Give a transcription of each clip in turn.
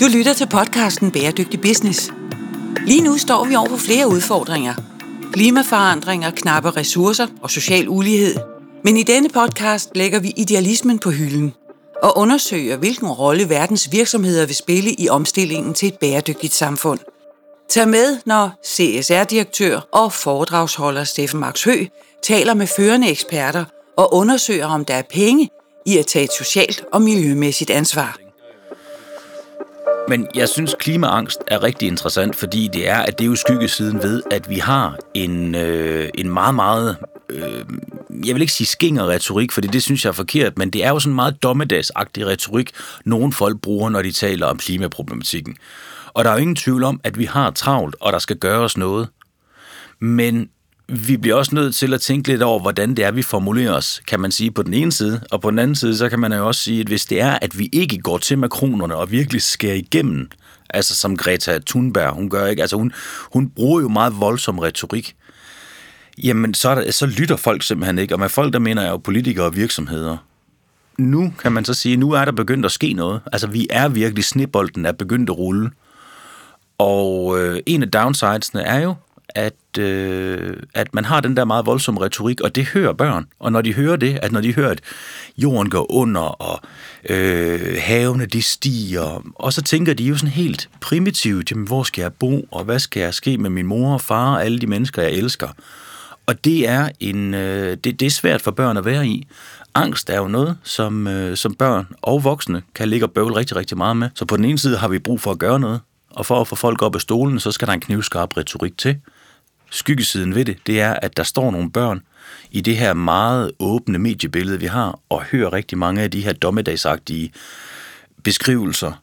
Du lytter til podcasten Bæredygtig Business. Lige nu står vi over for flere udfordringer. Klimaforandringer, knappe ressourcer og social ulighed. Men i denne podcast lægger vi idealismen på hylden og undersøger, hvilken rolle verdens virksomheder vil spille i omstillingen til et bæredygtigt samfund. Tag med, når CSR-direktør og foredragsholder Steffen Max Hø taler med førende eksperter og undersøger, om der er penge i at tage et socialt og miljømæssigt ansvar. Men jeg synes, klimaangst er rigtig interessant, fordi det er, at det er jo skyggesiden ved, at vi har en, øh, en meget, meget, øh, jeg vil ikke sige skinger retorik, for det synes jeg er forkert, men det er jo sådan en meget dommedagsagtig retorik, nogle folk bruger, når de taler om klimaproblematikken. Og der er jo ingen tvivl om, at vi har travlt, og der skal gøres noget. Men vi bliver også nødt til at tænke lidt over, hvordan det er, vi formulerer os, kan man sige på den ene side. Og på den anden side, så kan man jo også sige, at hvis det er, at vi ikke går til makronerne og virkelig skærer igennem, altså som Greta Thunberg, hun gør ikke, altså hun, hun bruger jo meget voldsom retorik, jamen så, er der, så lytter folk simpelthen ikke. Og med folk, der mener jeg jo politikere og virksomheder. Nu kan man så sige, nu er der begyndt at ske noget. Altså vi er virkelig, snibolden er begyndt at rulle. Og øh, en af downsidesene er jo, at, øh, at man har den der meget voldsomme retorik, og det hører børn. Og når de hører det, at når de hører, at jorden går under, og øh, havene de stiger, og så tænker de jo sådan helt primitivt, jamen, hvor skal jeg bo, og hvad skal jeg ske med min mor og far og alle de mennesker, jeg elsker. Og det er, en, øh, det, det er svært for børn at være i. Angst er jo noget, som, øh, som børn og voksne kan ligge og bøvle rigtig, rigtig meget med. Så på den ene side har vi brug for at gøre noget, og for at få folk op af stolen, så skal der en knivskarp retorik til skyggesiden ved det, det er, at der står nogle børn i det her meget åbne mediebillede, vi har, og hører rigtig mange af de her dommedagsagtige beskrivelser.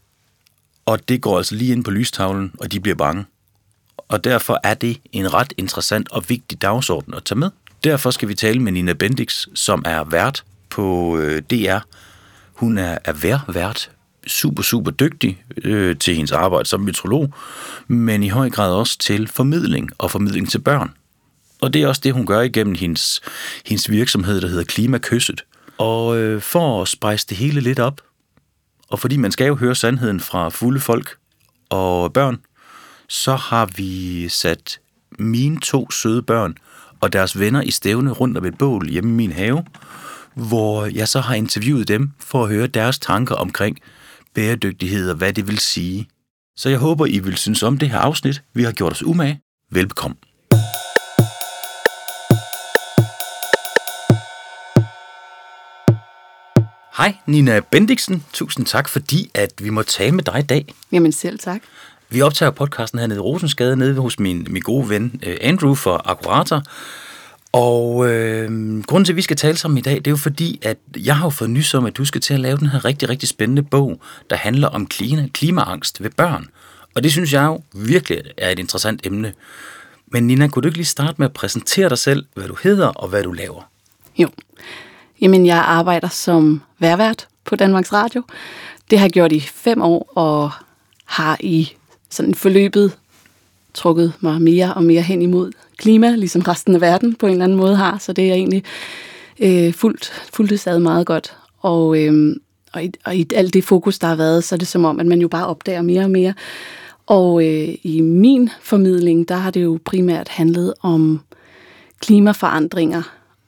Og det går altså lige ind på lystavlen, og de bliver bange. Og derfor er det en ret interessant og vigtig dagsorden at tage med. Derfor skal vi tale med Nina Bendix, som er vært på øh, DR. Hun er, er vært super, super dygtig øh, til hendes arbejde som metrolog, men i høj grad også til formidling og formidling til børn. Og det er også det, hun gør igennem hendes, hendes virksomhed, der hedder Klimakysset. Og øh, for at spejse det hele lidt op, og fordi man skal jo høre sandheden fra fulde folk og børn, så har vi sat mine to søde børn og deres venner i stævne rundt om et bål hjemme i min have, hvor jeg så har interviewet dem for at høre deres tanker omkring, bæredygtighed og hvad det vil sige. Så jeg håber, I vil synes om det her afsnit. Vi har gjort os umage. Velbekomme. Hej, Nina Bendiksen. Tusind tak, fordi at vi må tale med dig i dag. Jamen selv tak. Vi optager podcasten hernede i Rosensgade, nede hos min, min gode ven øh, Andrew for Akkurator. Og øh, grunden til, at vi skal tale sammen i dag, det er jo fordi, at jeg har jo fået nys om, at du skal til at lave den her rigtig, rigtig spændende bog, der handler om klima, klimaangst ved børn. Og det synes jeg jo virkelig er et interessant emne. Men Nina, kunne du ikke lige starte med at præsentere dig selv, hvad du hedder og hvad du laver? Jo. Jamen, jeg arbejder som værvært på Danmarks Radio. Det har jeg gjort i fem år, og har i sådan forløbet trukket mig mere og mere hen imod klima, ligesom resten af verden på en eller anden måde har, så det er egentlig øh, fuldt, fuldt sad meget godt. Og, øh, og, i, og i alt det fokus, der har været, så er det som om, at man jo bare opdager mere og mere. Og øh, i min formidling, der har det jo primært handlet om klimaforandringer,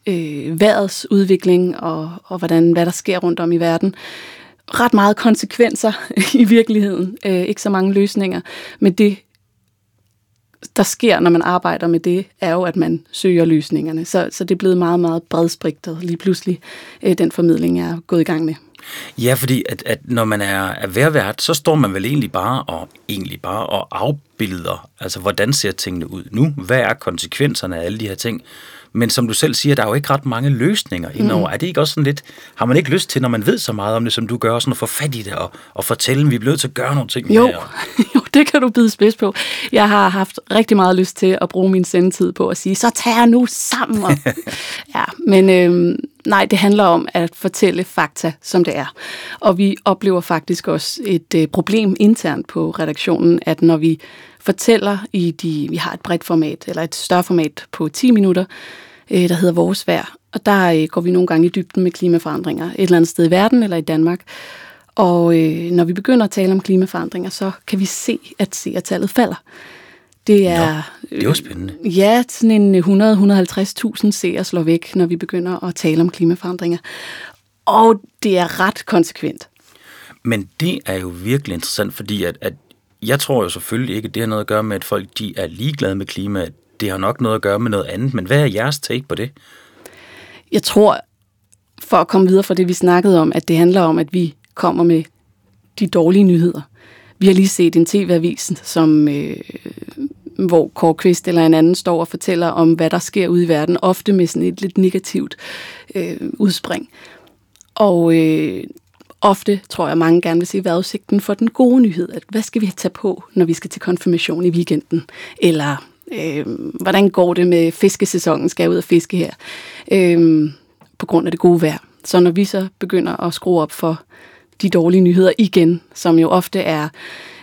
øh, vejrets udvikling og, og hvordan, hvad der sker rundt om i verden. Ret meget konsekvenser i virkeligheden, øh, ikke så mange løsninger, men det der sker, når man arbejder med det, er jo, at man søger løsningerne. Så, så det er blevet meget, meget bredsprigtet lige pludselig, øh, den formidling, jeg er gået i gang med. Ja, fordi at, at når man er, er værvært, så står man vel egentlig bare og egentlig bare og afbilder, altså hvordan ser tingene ud nu? Hvad er konsekvenserne af alle de her ting? Men som du selv siger, der er jo ikke ret mange løsninger indover. Mm. Er det ikke også sådan lidt, har man ikke lyst til, når man ved så meget om det, som du gør, sådan at få fat i det og, og fortælle dem, vi er blevet til at gøre nogle ting jo. med? jo, det kan du bide spids på. Jeg har haft rigtig meget lyst til at bruge min sendetid på at sige, så tag nu sammen. Og, ja, men øhm, nej, det handler om at fortælle fakta, som det er. Og vi oplever faktisk også et øh, problem internt på redaktionen, at når vi fortæller i de, vi har et bredt format, eller et større format på 10 minutter, øh, der hedder Vores Vær. Og der øh, går vi nogle gange i dybden med klimaforandringer et eller andet sted i verden eller i Danmark. Og øh, når vi begynder at tale om klimaforandringer, så kan vi se, at seertallet falder. Det er, Nå, det var spændende. Øh, ja, sådan en 100-150.000 seere slår væk, når vi begynder at tale om klimaforandringer. Og det er ret konsekvent. Men det er jo virkelig interessant, fordi at, at jeg tror jo selvfølgelig ikke, at det har noget at gøre med, at folk de er ligeglade med klimaet. Det har nok noget at gøre med noget andet. Men hvad er jeres take på det? Jeg tror, for at komme videre fra det, vi snakkede om, at det handler om, at vi kommer med de dårlige nyheder. Vi har lige set en tv-avis, som, øh, hvor Kåre Kvist eller en anden står og fortæller om, hvad der sker ude i verden, ofte med sådan et lidt negativt øh, udspring. Og øh, ofte tror jeg, mange gerne vil se vejrudsigten for den gode nyhed. At hvad skal vi tage på, når vi skal til konfirmation i weekenden? Eller øh, hvordan går det med fiskesæsonen? Skal jeg ud og fiske her? Øh, på grund af det gode vejr. Så når vi så begynder at skrue op for de dårlige nyheder igen, som jo ofte er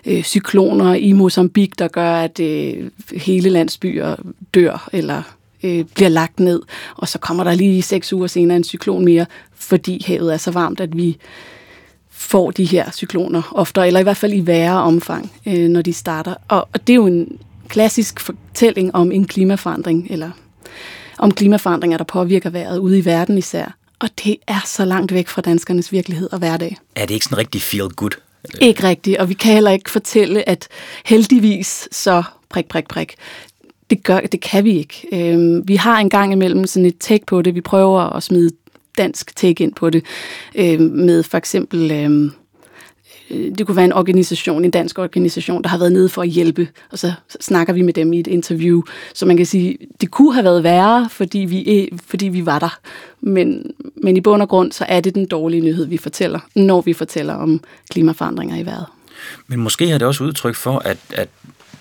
øh, cykloner i Mozambique, der gør, at øh, hele landsbyer dør eller øh, bliver lagt ned, og så kommer der lige seks uger senere en cyklon mere, fordi havet er så varmt, at vi får de her cykloner oftere, eller i hvert fald i værre omfang, øh, når de starter. Og, og det er jo en klassisk fortælling om en klimaforandring, eller om klimaforandringer, der påvirker vejret ude i verden især. Og det er så langt væk fra danskernes virkelighed og hverdag. Er det ikke sådan rigtig feel good? Ikke rigtigt, og vi kan heller ikke fortælle, at heldigvis så prik, prik, prik. Det, gør, det kan vi ikke. Øhm, vi har en gang imellem sådan et take på det. Vi prøver at smide dansk take ind på det. Øhm, med for eksempel... Øhm, Øh, det kunne være en organisation, en dansk organisation, der har været nede for at hjælpe, og så snakker vi med dem i et interview. Så man kan sige, det kunne have været værre, fordi vi, øh, fordi vi var der. Men, men i bund og grund, så er det den dårlige nyhed, vi fortæller, når vi fortæller om klimaforandringer i vejret. Men måske er det også udtryk for, at, at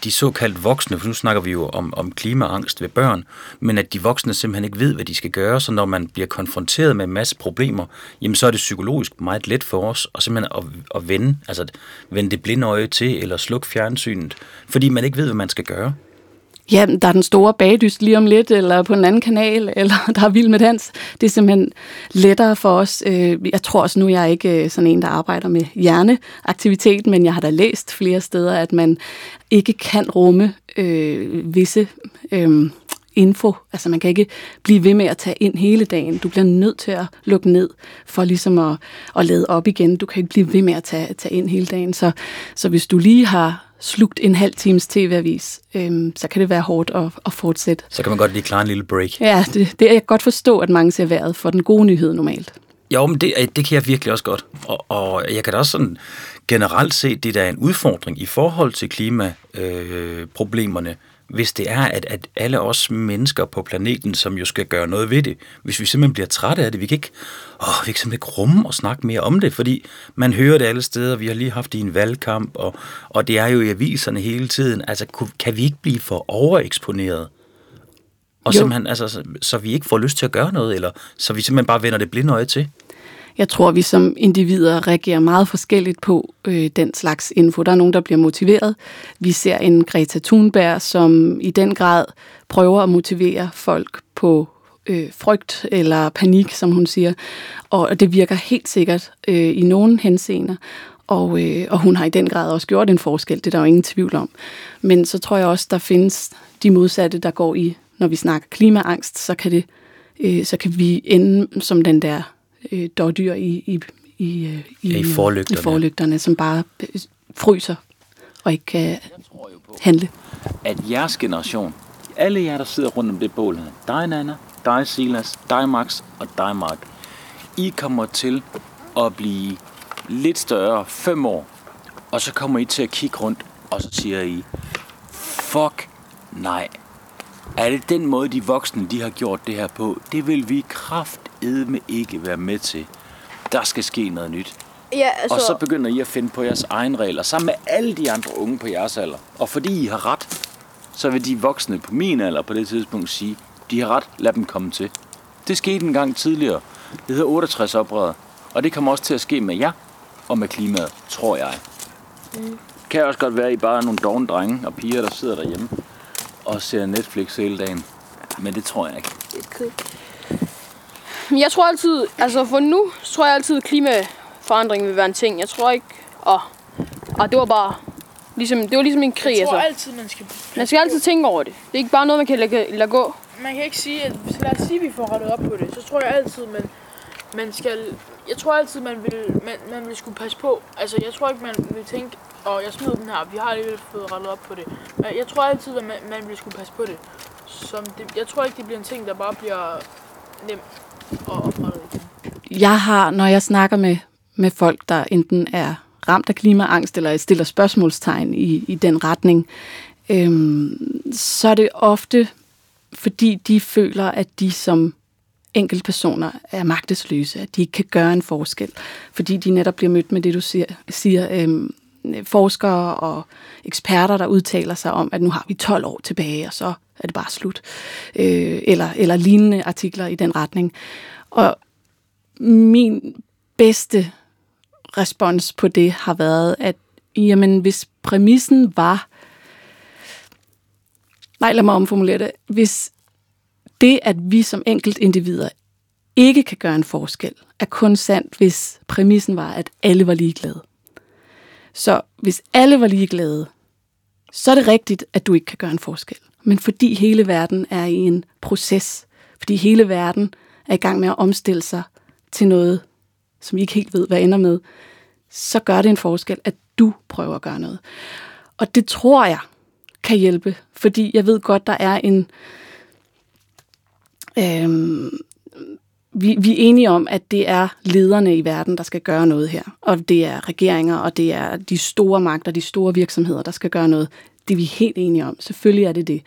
de såkaldt voksne, for nu snakker vi jo om, om klimaangst ved børn, men at de voksne simpelthen ikke ved, hvad de skal gøre, så når man bliver konfronteret med en masse problemer, jamen så er det psykologisk meget let for os at simpelthen at, at vende, altså at vende det blinde øje til, eller slukke fjernsynet, fordi man ikke ved, hvad man skal gøre. Ja, der er den store bagdyst lige om lidt, eller på en anden kanal, eller der er vild med dans. Det er simpelthen lettere for os. Øh, jeg tror også nu, jeg er ikke øh, sådan en, der arbejder med hjerneaktivitet, men jeg har da læst flere steder, at man ikke kan rumme øh, visse øh, info. Altså man kan ikke blive ved med at tage ind hele dagen. Du bliver nødt til at lukke ned for ligesom at, at lade op igen. Du kan ikke blive ved med at tage, tage ind hele dagen. Så, så hvis du lige har slugt en halv times tv-avis, øhm, så kan det være hårdt at, at fortsætte. Så kan man godt lige klare en lille break. Ja, det, det er jeg godt forstå, at mange ser været for den gode nyhed normalt. Jo, men det, det kan jeg virkelig også godt. Og, og jeg kan da også sådan generelt se, det der er en udfordring i forhold til klimaproblemerne. Øh, hvis det er, at, at alle os mennesker på planeten, som jo skal gøre noget ved det, hvis vi simpelthen bliver trætte af det, vi kan ikke, åh, vi kan simpelthen ikke rumme og snakke mere om det, fordi man hører det alle steder, vi har lige haft i en valgkamp, og, og det er jo i aviserne hele tiden, altså kan vi ikke blive for overeksponeret? Og simpelthen, altså, så, så vi ikke får lyst til at gøre noget, eller så vi simpelthen bare vender det blinde øje til? Jeg tror, vi som individer reagerer meget forskelligt på øh, den slags info. Der er nogen, der bliver motiveret. Vi ser en Greta Thunberg, som i den grad prøver at motivere folk på øh, frygt eller panik, som hun siger. Og det virker helt sikkert øh, i nogle henseender. Og, øh, og hun har i den grad også gjort en forskel, det er der jo ingen tvivl om. Men så tror jeg også, der findes de modsatte, der går i, når vi snakker klimaangst, så kan, det, øh, så kan vi ende som den der øh, dårdyr i, i, i, øh, i, i, forlygterne. i forlygterne, som bare øh, fryser og ikke kan handle. At jeres generation, alle jer, der sidder rundt om det bål her, dig Nana, dig Silas, dig Max og dig Mark, I kommer til at blive lidt større, fem år, og så kommer I til at kigge rundt, og så siger I, fuck nej. Er det den måde, de voksne de har gjort det her på? Det vil vi kraft edme ikke være med til. Der skal ske noget nyt. Ja, altså... Og så begynder I at finde på jeres egne regler, sammen med alle de andre unge på jeres alder. Og fordi I har ret, så vil de voksne på min alder på det tidspunkt sige, de har ret, lad dem komme til. Det skete en gang tidligere. Det hedder 68 oprøret. Og det kommer også til at ske med jer og med klimaet, tror jeg. Mm. Kan også godt være, at I bare er nogle dogne drenge og piger, der sidder derhjemme og ser Netflix hele dagen. Men det tror jeg ikke. Okay. Jeg tror altid, altså for nu, så tror jeg altid, at forandring vil være en ting. Jeg tror ikke... Og, og det var bare... Ligesom, det var ligesom en krig, Jeg tror altså. altid, man skal... Man skal altid tænke over det. Det er ikke bare noget, man kan lade, lade gå. Man kan ikke sige, at hvis lad os sige, at vi får rettet op på det, så tror jeg altid, man, man skal... Jeg tror altid, man vil, man, man vil skulle passe på. Altså, jeg tror ikke, man vil tænke, og jeg smider den her, vi har alligevel fået rettet op på det. Jeg tror altid, at man, man vil skulle passe på det. Som det. Jeg tror ikke, det bliver en ting, der bare bliver nem at oprette. Jeg har, når jeg snakker med, med folk, der enten er ramt af klimaangst, eller stiller spørgsmålstegn i, i den retning, øhm, så er det ofte, fordi de føler, at de som enkeltpersoner er magtesløse, at de ikke kan gøre en forskel, fordi de netop bliver mødt med det, du siger, siger øhm, forskere og eksperter, der udtaler sig om, at nu har vi 12 år tilbage, og så er det bare slut. Øh, eller, eller lignende artikler i den retning. Og min bedste respons på det har været, at jamen, hvis præmissen var, nej, lad mig omformulere det, hvis det, at vi som enkelt individer ikke kan gøre en forskel, er kun sandt, hvis præmissen var, at alle var ligeglade. Så hvis alle var ligeglade, så er det rigtigt, at du ikke kan gøre en forskel. Men fordi hele verden er i en proces, fordi hele verden er i gang med at omstille sig til noget, som I ikke helt ved, hvad ender med, så gør det en forskel, at du prøver at gøre noget. Og det tror jeg kan hjælpe, fordi jeg ved godt, der er en... Øhm, vi, vi er enige om, at det er lederne i verden, der skal gøre noget her. Og det er regeringer, og det er de store magter, de store virksomheder, der skal gøre noget. Det er vi helt enige om. Selvfølgelig er det det.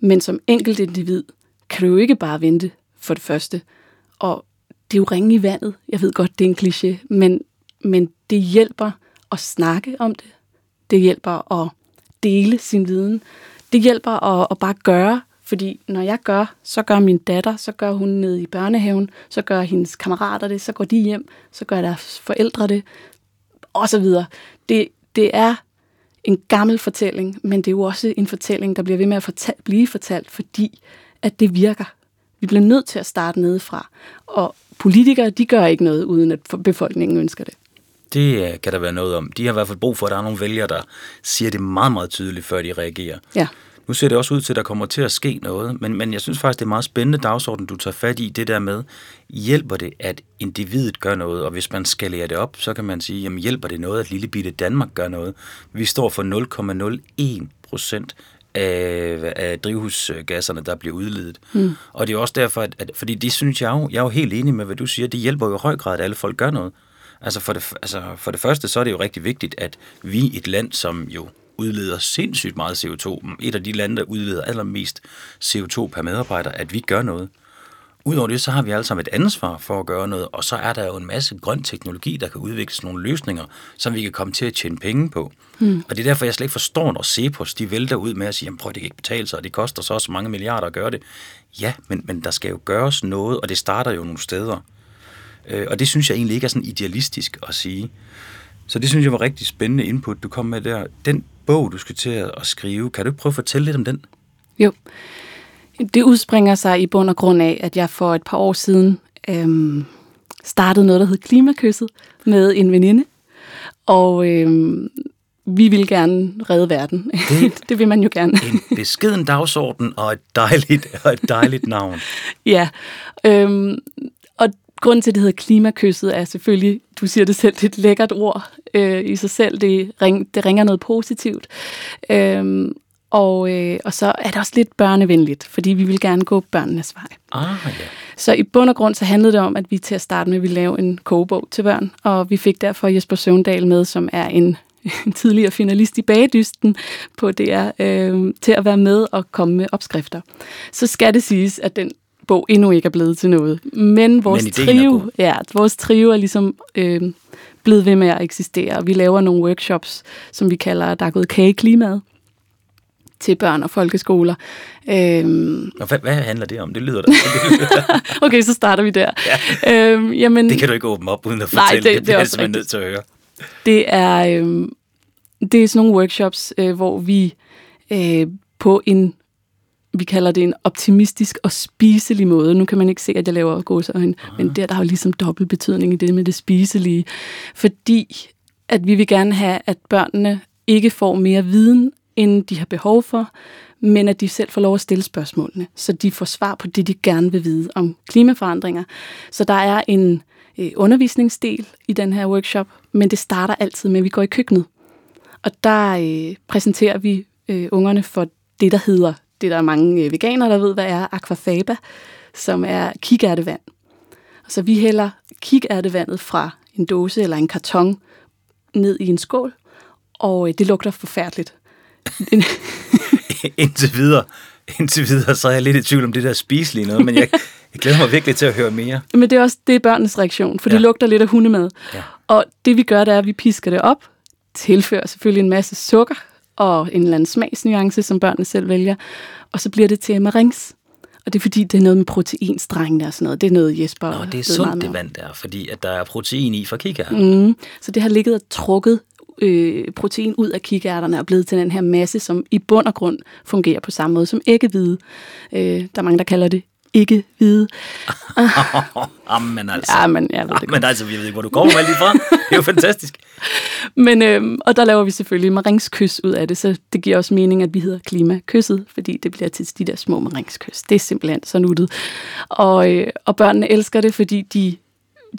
Men som enkelt individ kan du jo ikke bare vente for det første. Og det er jo ringe i vandet. Jeg ved godt, det er en kliché, men, men det hjælper at snakke om det. Det hjælper at dele sin viden. Det hjælper at, at bare gøre, fordi når jeg gør, så gør min datter, så gør hun ned i børnehaven, så gør hendes kammerater det, så går de hjem, så gør deres forældre det, og så videre. Det, det er en gammel fortælling, men det er jo også en fortælling, der bliver ved med at fortalt, blive fortalt, fordi at det virker. Vi bliver nødt til at starte nedefra. Og politikere, de gør ikke noget, uden at befolkningen ønsker det. Det øh, kan der være noget om. De har i hvert fald brug for, at der er nogle vælgere, der siger det meget, meget tydeligt, før de reagerer. Ja. Nu ser det også ud til, at der kommer til at ske noget, men, men jeg synes faktisk, det er meget spændende dagsorden, du tager fat i, det der med, hjælper det, at individet gør noget, og hvis man skalerer det op, så kan man sige, jamen hjælper det noget, at lille bitte Danmark gør noget. Vi står for 0,01 procent af, af drivhusgasserne, der bliver udledet. Mm. Og det er også derfor, at, at fordi det synes jeg jo, jeg er jo helt enig med, hvad du siger, det hjælper jo i høj grad, at alle folk gør noget. Altså for det, altså for det første, så er det jo rigtig vigtigt, at vi et land, som jo udleder sindssygt meget CO2, et af de lande, der udleder allermest CO2 per medarbejder, at vi gør noget. Udover det, så har vi alle sammen et ansvar for at gøre noget, og så er der jo en masse grøn teknologi, der kan udvikles nogle løsninger, som vi kan komme til at tjene penge på. Hmm. Og det er derfor, jeg slet ikke forstår, når Cepos de vælter ud med at sige, jamen prøv, det kan ikke betale sig, og det koster så også mange milliarder at gøre det. Ja, men, men der skal jo gøres noget, og det starter jo nogle steder. Øh, og det synes jeg egentlig ikke er sådan idealistisk at sige. Så det synes jeg var rigtig spændende input, du kom med der. Den bog, du skal til at skrive, kan du ikke prøve at fortælle lidt om den? Jo. Det udspringer sig i bund og grund af, at jeg for et par år siden øhm, startede noget, der hed Klimakysset med en veninde. Og øhm, vi vil gerne redde verden. Det, det vil man jo gerne. En beskeden dagsorden og et dejligt, og et dejligt navn. ja, øhm, grunden til, at det hedder klimakysset, er selvfølgelig, du siger det selv, det er et lækkert ord øh, i sig selv. Det, ring, det ringer noget positivt. Øhm, og, øh, og så er det også lidt børnevenligt, fordi vi vil gerne gå børnenes vej. Ah, ja. Så i bund og grund så handlede det om, at vi til at starte med ville lave en kogebog til børn, og vi fik derfor Jesper Søvndal med, som er en, en tidligere finalist i Bagedysten på DR, øh, til at være med og komme med opskrifter. Så skal det siges, at den bog endnu ikke er blevet til noget. Men vores, Men trio, ja, vores trio er ligesom øh, blevet ved med at eksistere. Vi laver nogle workshops, som vi kalder Der er gået kage klimaet til børn og folkeskoler. Øhm, og hvad, hvad handler det om? Det lyder da. okay, så starter vi der. Ja. Øhm, jamen, det kan du ikke åbne op uden at fortælle. Nej, det, det, det er også simpelthen nødt til at høre. Det er, øhm, det er sådan nogle workshops, øh, hvor vi øh, på en vi kalder det en optimistisk og spiselig måde. Nu kan man ikke se, at jeg laver gåseøjne, men der, der er jo ligesom dobbelt betydning i det med det spiselige. Fordi at vi vil gerne have, at børnene ikke får mere viden, end de har behov for, men at de selv får lov at stille spørgsmålene, så de får svar på det, de gerne vil vide om klimaforandringer. Så der er en øh, undervisningsdel i den her workshop, men det starter altid med, at vi går i køkkenet. Og der øh, præsenterer vi øh, ungerne for det, der hedder, det der er mange øh, veganere, der ved, hvad er aquafaba, som er kikærtevand. Så vi hælder kikærtevandet fra en dåse eller en karton ned i en skål, og øh, det lugter forfærdeligt. indtil videre, indtil videre, så er jeg lidt i tvivl om det der spiselige noget, men jeg, jeg glæder mig virkelig til at høre mere. Men det er også det er børnenes reaktion, for ja. det lugter lidt af hundemad. Ja. Og det vi gør, det er, at vi pisker det op, tilfører selvfølgelig en masse sukker og en eller anden smagsnuance, som børnene selv vælger, og så bliver det til marings. Og det er fordi, det er noget med proteinstrengene og sådan noget. Det er noget, Jesper Nå, det er sundt, det vand der, fordi at der er protein i fra kikærten. Mm. Så det har ligget og trukket øh, protein ud af kikærterne og blevet til den her masse, som i bund og grund fungerer på samme måde som æggehvide. Øh, der er mange, der kalder det ikke hvide. Jamen altså. Ja, men jeg ved det Men altså, jeg ved ikke, hvor du kommer med lige fra. Det er jo fantastisk. Men, øhm, og der laver vi selvfølgelig maringskys ud af det, så det giver også mening, at vi hedder klimakysset, fordi det bliver til de der små maringskys. Det er simpelthen så nuttet. Og, øh, og børnene elsker det, fordi de,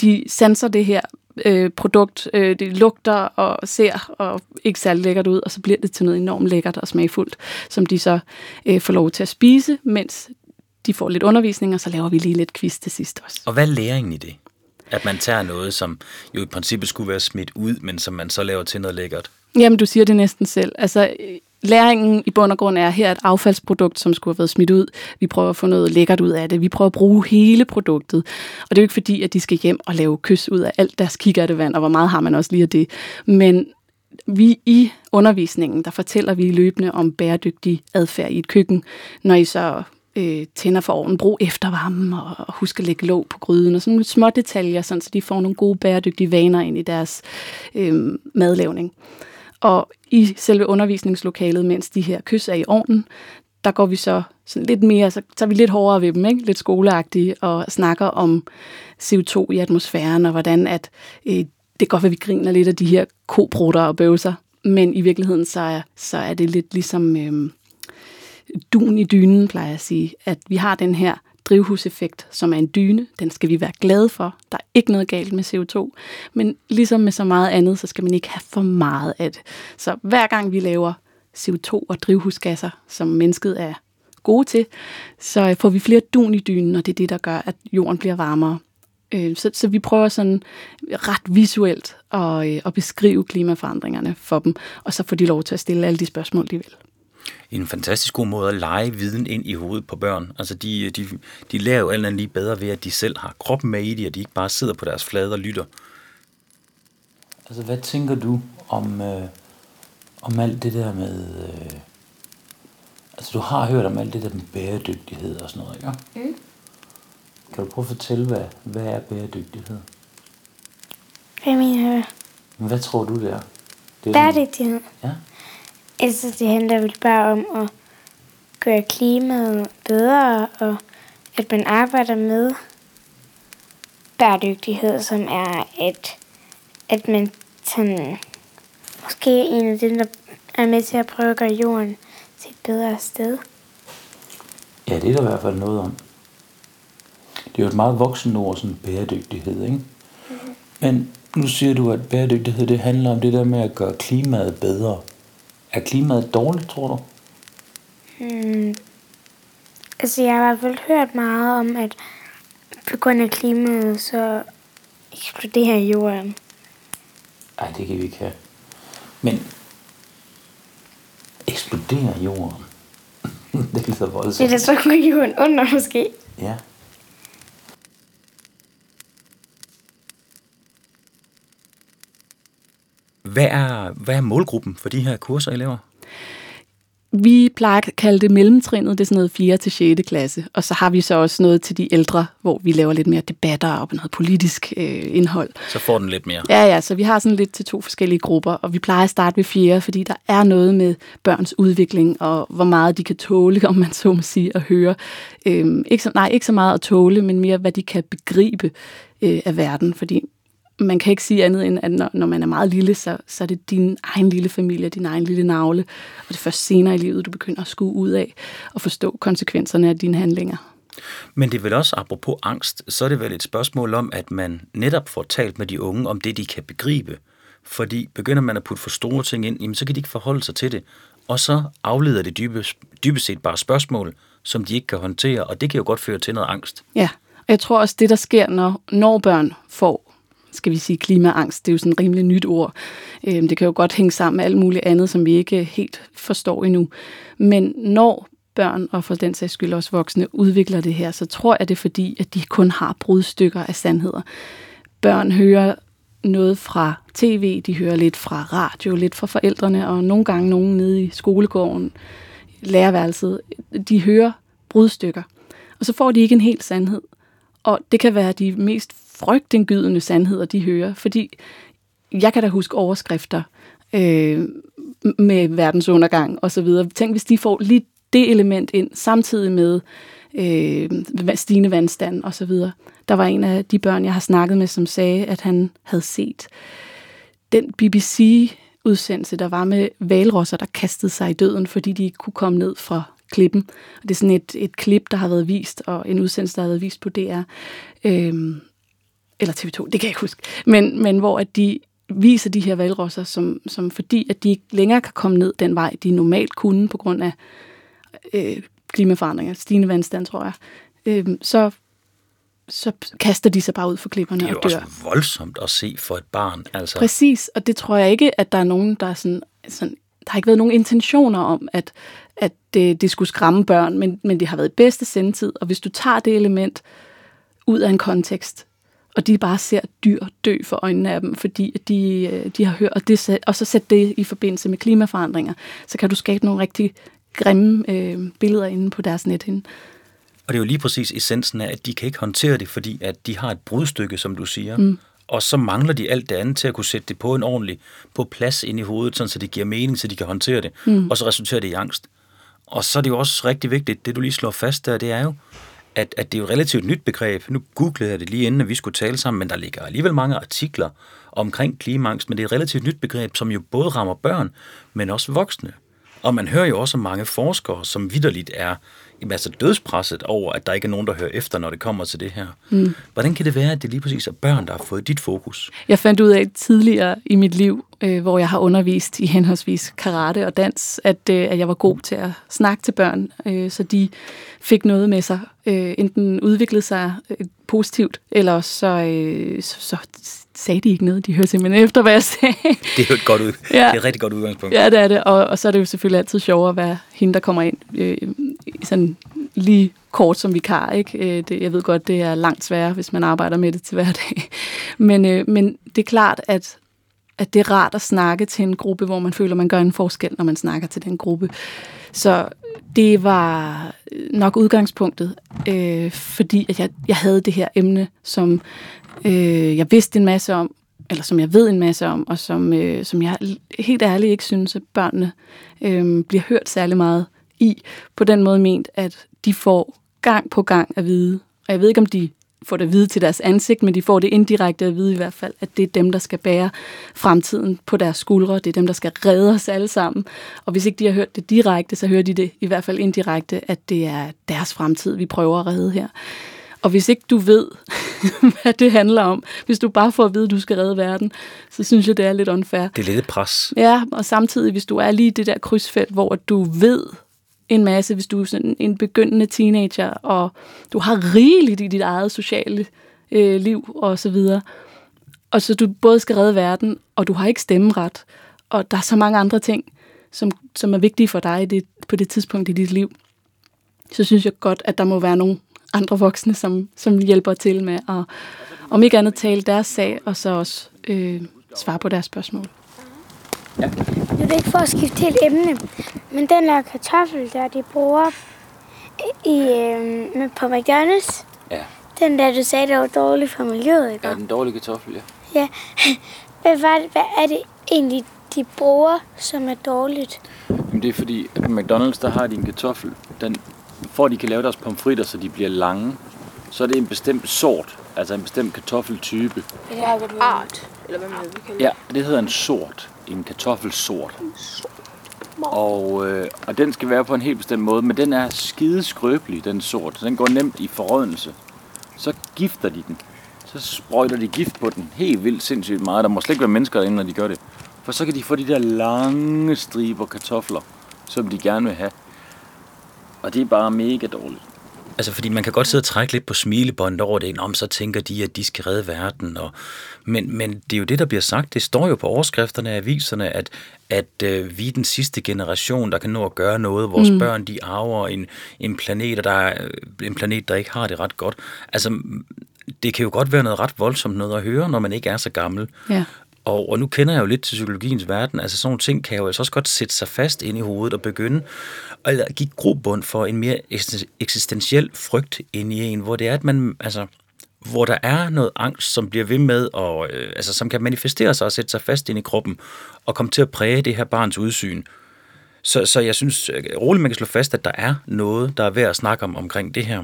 de sanser det her øh, produkt. Øh, det lugter og ser og ikke særlig lækkert ud, og så bliver det til noget enormt lækkert og smagfuldt, som de så øh, får lov til at spise, mens de får lidt undervisning, og så laver vi lige lidt quiz til sidst også. Og hvad er læringen i det? At man tager noget, som jo i princippet skulle være smidt ud, men som man så laver til noget lækkert. Jamen, du siger det næsten selv. Altså, læringen i bund og grund er her et affaldsprodukt, som skulle have været smidt ud. Vi prøver at få noget lækkert ud af det. Vi prøver at bruge hele produktet. Og det er jo ikke fordi, at de skal hjem og lave kys ud af alt deres kikærtevand, og hvor meget har man også lige af det. Men vi i undervisningen, der fortæller vi løbende om bæredygtig adfærd i et køkken, når I så øh, tænder for ovnen, brug eftervarmen og, og husk at lægge låg på gryden og sådan nogle små detaljer, sådan, så de får nogle gode bæredygtige vaner ind i deres øh, madlavning. Og i selve undervisningslokalet, mens de her kys er i ovnen, der går vi så sådan lidt mere, så tager vi lidt hårdere ved dem, ikke? lidt skoleagtige, og snakker om CO2 i atmosfæren, og hvordan at, øh, det kan godt være, vi griner lidt af de her kobrutter og bøvser, men i virkeligheden så er, så er det lidt ligesom øh, dun i dynen, plejer jeg at sige, at vi har den her drivhuseffekt, som er en dyne. Den skal vi være glade for. Der er ikke noget galt med CO2. Men ligesom med så meget andet, så skal man ikke have for meget af det. Så hver gang vi laver CO2 og drivhusgasser, som mennesket er gode til, så øh, får vi flere dun i dynen, og det er det, der gør, at jorden bliver varmere. Øh, så, så vi prøver sådan ret visuelt at, øh, at beskrive klimaforandringerne for dem, og så får de lov til at stille alle de spørgsmål, de vil. En fantastisk god måde at lege viden ind i hovedet på børn. Altså, de, de, de lærer jo alt andet lige bedre ved, at de selv har kroppen med i det, og de ikke bare sidder på deres flade og lytter. Altså, hvad tænker du om, øh, om alt det der med... Øh, altså, du har hørt om alt det der med bæredygtighed og sådan noget, ikke? Mm. Kan du prøve at fortælle, hvad, hvad er bæredygtighed? Hvad mener du? Hvad tror du, det er? Det er Bæredygtighed. Ja. Altså, det handler vel bare om at gøre klimaet bedre, og at man arbejder med bæredygtighed, som er at, at man sådan, måske er en af dem, der er med til at prøve at gøre jorden til et bedre sted. Ja, det er der i hvert fald noget om. Det er jo et meget voksen ord, sådan bæredygtighed, ikke? Men nu siger du, at bæredygtighed, det handler om det der med at gøre klimaet bedre. Er klimaet dårligt, tror du? Hmm. Altså, jeg har i hvert fald hørt meget om, at på grund af klimaet, så eksploderer jorden. Nej, det kan vi ikke have. Men eksploderer jorden? det Det er voldsomt. da så går jorden under, måske. Ja. Hvad er, hvad er målgruppen for de her kurser, I laver? vi plejer at kalde det mellemtrinnet, det er sådan noget 4. til 6. klasse. Og så har vi så også noget til de ældre, hvor vi laver lidt mere debatter og noget politisk øh, indhold. Så får den lidt mere. Ja, ja, så vi har sådan lidt til to forskellige grupper, og vi plejer at starte ved 4, fordi der er noget med børns udvikling, og hvor meget de kan tåle, om man så må sige, at høre. Øhm, ikke så, nej, ikke så meget at tåle, men mere, hvad de kan begribe øh, af verden, fordi man kan ikke sige andet end, at når, når man er meget lille, så, så er det din egen lille familie, din egen lille navle, og det er først senere i livet, du begynder at skue ud af og forstå konsekvenserne af dine handlinger. Men det er vel også, apropos angst, så er det vel et spørgsmål om, at man netop får talt med de unge om det, de kan begribe. Fordi begynder man at putte for store ting ind, jamen så kan de ikke forholde sig til det. Og så afleder det dybest, dybest set bare spørgsmål, som de ikke kan håndtere, og det kan jo godt føre til noget angst. Ja, og jeg tror også, det der sker, når, når børn får skal vi sige, klimaangst. Det er jo sådan et rimelig nyt ord. Øhm, det kan jo godt hænge sammen med alt muligt andet, som vi ikke helt forstår endnu. Men når børn, og for den sags skyld også voksne, udvikler det her, så tror jeg det er fordi, at de kun har brudstykker af sandheder. Børn hører noget fra tv, de hører lidt fra radio, lidt fra forældrene, og nogle gange nogen nede i skolegården, lærerværelset, de hører brudstykker. Og så får de ikke en hel sandhed. Og det kan være de mest frygtindgydende sandheder, de hører. Fordi jeg kan da huske overskrifter øh, med verdensundergang og så videre. Tænk, hvis de får lige det element ind, samtidig med øh, stigende vandstand og så videre. Der var en af de børn, jeg har snakket med, som sagde, at han havde set den BBC-udsendelse, der var med valrosser, der kastede sig i døden, fordi de ikke kunne komme ned fra klippen. Og det er sådan et, et klip, der har været vist, og en udsendelse, der har været vist på DR. Øhm, eller TV2, det kan jeg ikke huske, men, men hvor at de viser de her valrosser, som, som fordi at de ikke længere kan komme ned den vej, de normalt kunne på grund af øh, klimaforandringer, stigende vandstand, tror jeg, øh, så, så kaster de sig bare ud for klipperne og dør. Det er jo også voldsomt at se for et barn. Altså. Præcis, og det tror jeg ikke, at der er nogen, der er sådan, sådan der har ikke været nogen intentioner om, at, at det, det skulle skræmme børn, men, men det har været bedste sendtid, og hvis du tager det element ud af en kontekst, og de bare ser dyr dø for øjnene af dem, fordi de, øh, de har hørt, og, det, og så sætte det i forbindelse med klimaforandringer, så kan du skabe nogle rigtig grimme øh, billeder inde på deres net hende. Og det er jo lige præcis essensen af, at de kan ikke håndtere det, fordi at de har et brudstykke, som du siger, mm. og så mangler de alt det andet til at kunne sætte det på en ordentlig på plads ind i hovedet, sådan så det giver mening, så de kan håndtere det, mm. og så resulterer det i angst. Og så er det jo også rigtig vigtigt, det du lige slår fast der, det er jo, at, at det er jo et relativt nyt begreb. Nu googlede jeg det lige inden, at vi skulle tale sammen, men der ligger alligevel mange artikler omkring klimaangst, men det er et relativt nyt begreb, som jo både rammer børn, men også voksne. Og man hører jo også mange forskere, som vidderligt er altså dødspresset over, at der ikke er nogen, der hører efter, når det kommer til det her. Mm. Hvordan kan det være, at det lige præcis er børn, der har fået dit fokus? Jeg fandt ud af tidligere i mit liv, øh, hvor jeg har undervist i henholdsvis karate og dans, at, øh, at jeg var god til at snakke til børn, øh, så de fik noget med sig. Øh, enten udviklede sig øh, positivt, eller så, øh, så, så sagde de ikke noget. De hørte simpelthen efter, hvad jeg sagde. Det er jo et godt ud. Ja. Det er et rigtig godt udgangspunkt. Ja, det er det. Og, og så er det jo selvfølgelig altid sjovere at være hende, der kommer ind øh, sådan lige kort som vikar. Ikke? Øh, det, jeg ved godt, det er langt sværere, hvis man arbejder med det til hverdag. Men, øh, men det er klart, at, at det er rart at snakke til en gruppe, hvor man føler, man gør en forskel, når man snakker til den gruppe. Så det var nok udgangspunktet, øh, fordi at jeg, jeg havde det her emne, som øh, jeg vidste en masse om, eller som jeg ved en masse om, og som, øh, som jeg helt ærligt ikke synes, at børnene øh, bliver hørt særlig meget i, på den måde ment, at de får gang på gang at vide, og jeg ved ikke, om de får det at vide til deres ansigt, men de får det indirekte at vide i hvert fald, at det er dem, der skal bære fremtiden på deres skuldre. Det er dem, der skal redde os alle sammen. Og hvis ikke de har hørt det direkte, så hører de det i hvert fald indirekte, at det er deres fremtid, vi prøver at redde her. Og hvis ikke du ved, hvad det handler om, hvis du bare får at vide, at du skal redde verden, så synes jeg, det er lidt unfair. Det er lidt pres. Ja, og samtidig, hvis du er lige i det der krydsfelt, hvor du ved en masse, hvis du er sådan en begyndende teenager, og du har rigeligt i dit eget sociale øh, liv og så videre, og så du både skal redde verden, og du har ikke stemmeret, og der er så mange andre ting, som, som er vigtige for dig det, på det tidspunkt i dit liv, så synes jeg godt, at der må være nogle andre voksne, som, som hjælper til med at, om ikke andet, tale deres sag, og så også øh, svare på deres spørgsmål. Ja. nu er det ikke for at skifte helt emne, men den der kartoffel, der de bruger i, øh, med på McDonald's, Ja. den der, du sagde, der var dårlig for miljøet, ikke? Ja, den dårlige kartoffel, ja. Ja. Hvad, var det, hvad er det egentlig, de bruger, som er dårligt? Jamen, det er fordi, at på McDonald's, der har de en kartoffel. Den, for at de kan lave deres pomfritter, så de bliver lange, så er det en bestemt sort, altså en bestemt kartoffeltype. Art, eller hvad man vil kalde det. Ja, det hedder en sort. En kartoffelsort. Og, øh, og den skal være på en helt bestemt måde, men den er skide skrøbelig, den sort. Den går nemt i forrådnelse. Så gifter de den. Så sprøjter de gift på den helt vildt sindssygt meget. Der må slet ikke være mennesker derinde, når de gør det. For så kan de få de der lange striber kartofler, som de gerne vil have. Og det er bare mega dårligt. Altså, fordi man kan godt sidde og trække lidt på smilebåndet over det, om så tænker de, at de skal redde verden. Og, men, men det er jo det, der bliver sagt. Det står jo på overskrifterne af aviserne, at, at øh, vi er den sidste generation, der kan nå at gøre noget. Vores mm. børn, de arver en, en, planet, der er, en planet, der ikke har det ret godt. Altså, det kan jo godt være noget ret voldsomt noget at høre, når man ikke er så gammel. Ja. Og, og nu kender jeg jo lidt til psykologiens verden. Altså sådan nogle ting kan jo altså også godt sætte sig fast ind i hovedet og begynde at give grobund for en mere eksistentiel frygt ind i en, hvor det er, at man, altså, hvor der er noget angst, som bliver ved med, og, øh, altså, som kan manifestere sig og sætte sig fast ind i kroppen, og komme til at præge det her barns udsyn. Så, så jeg synes øh, roligt, man kan slå fast, at der er noget, der er værd at snakke om omkring det her.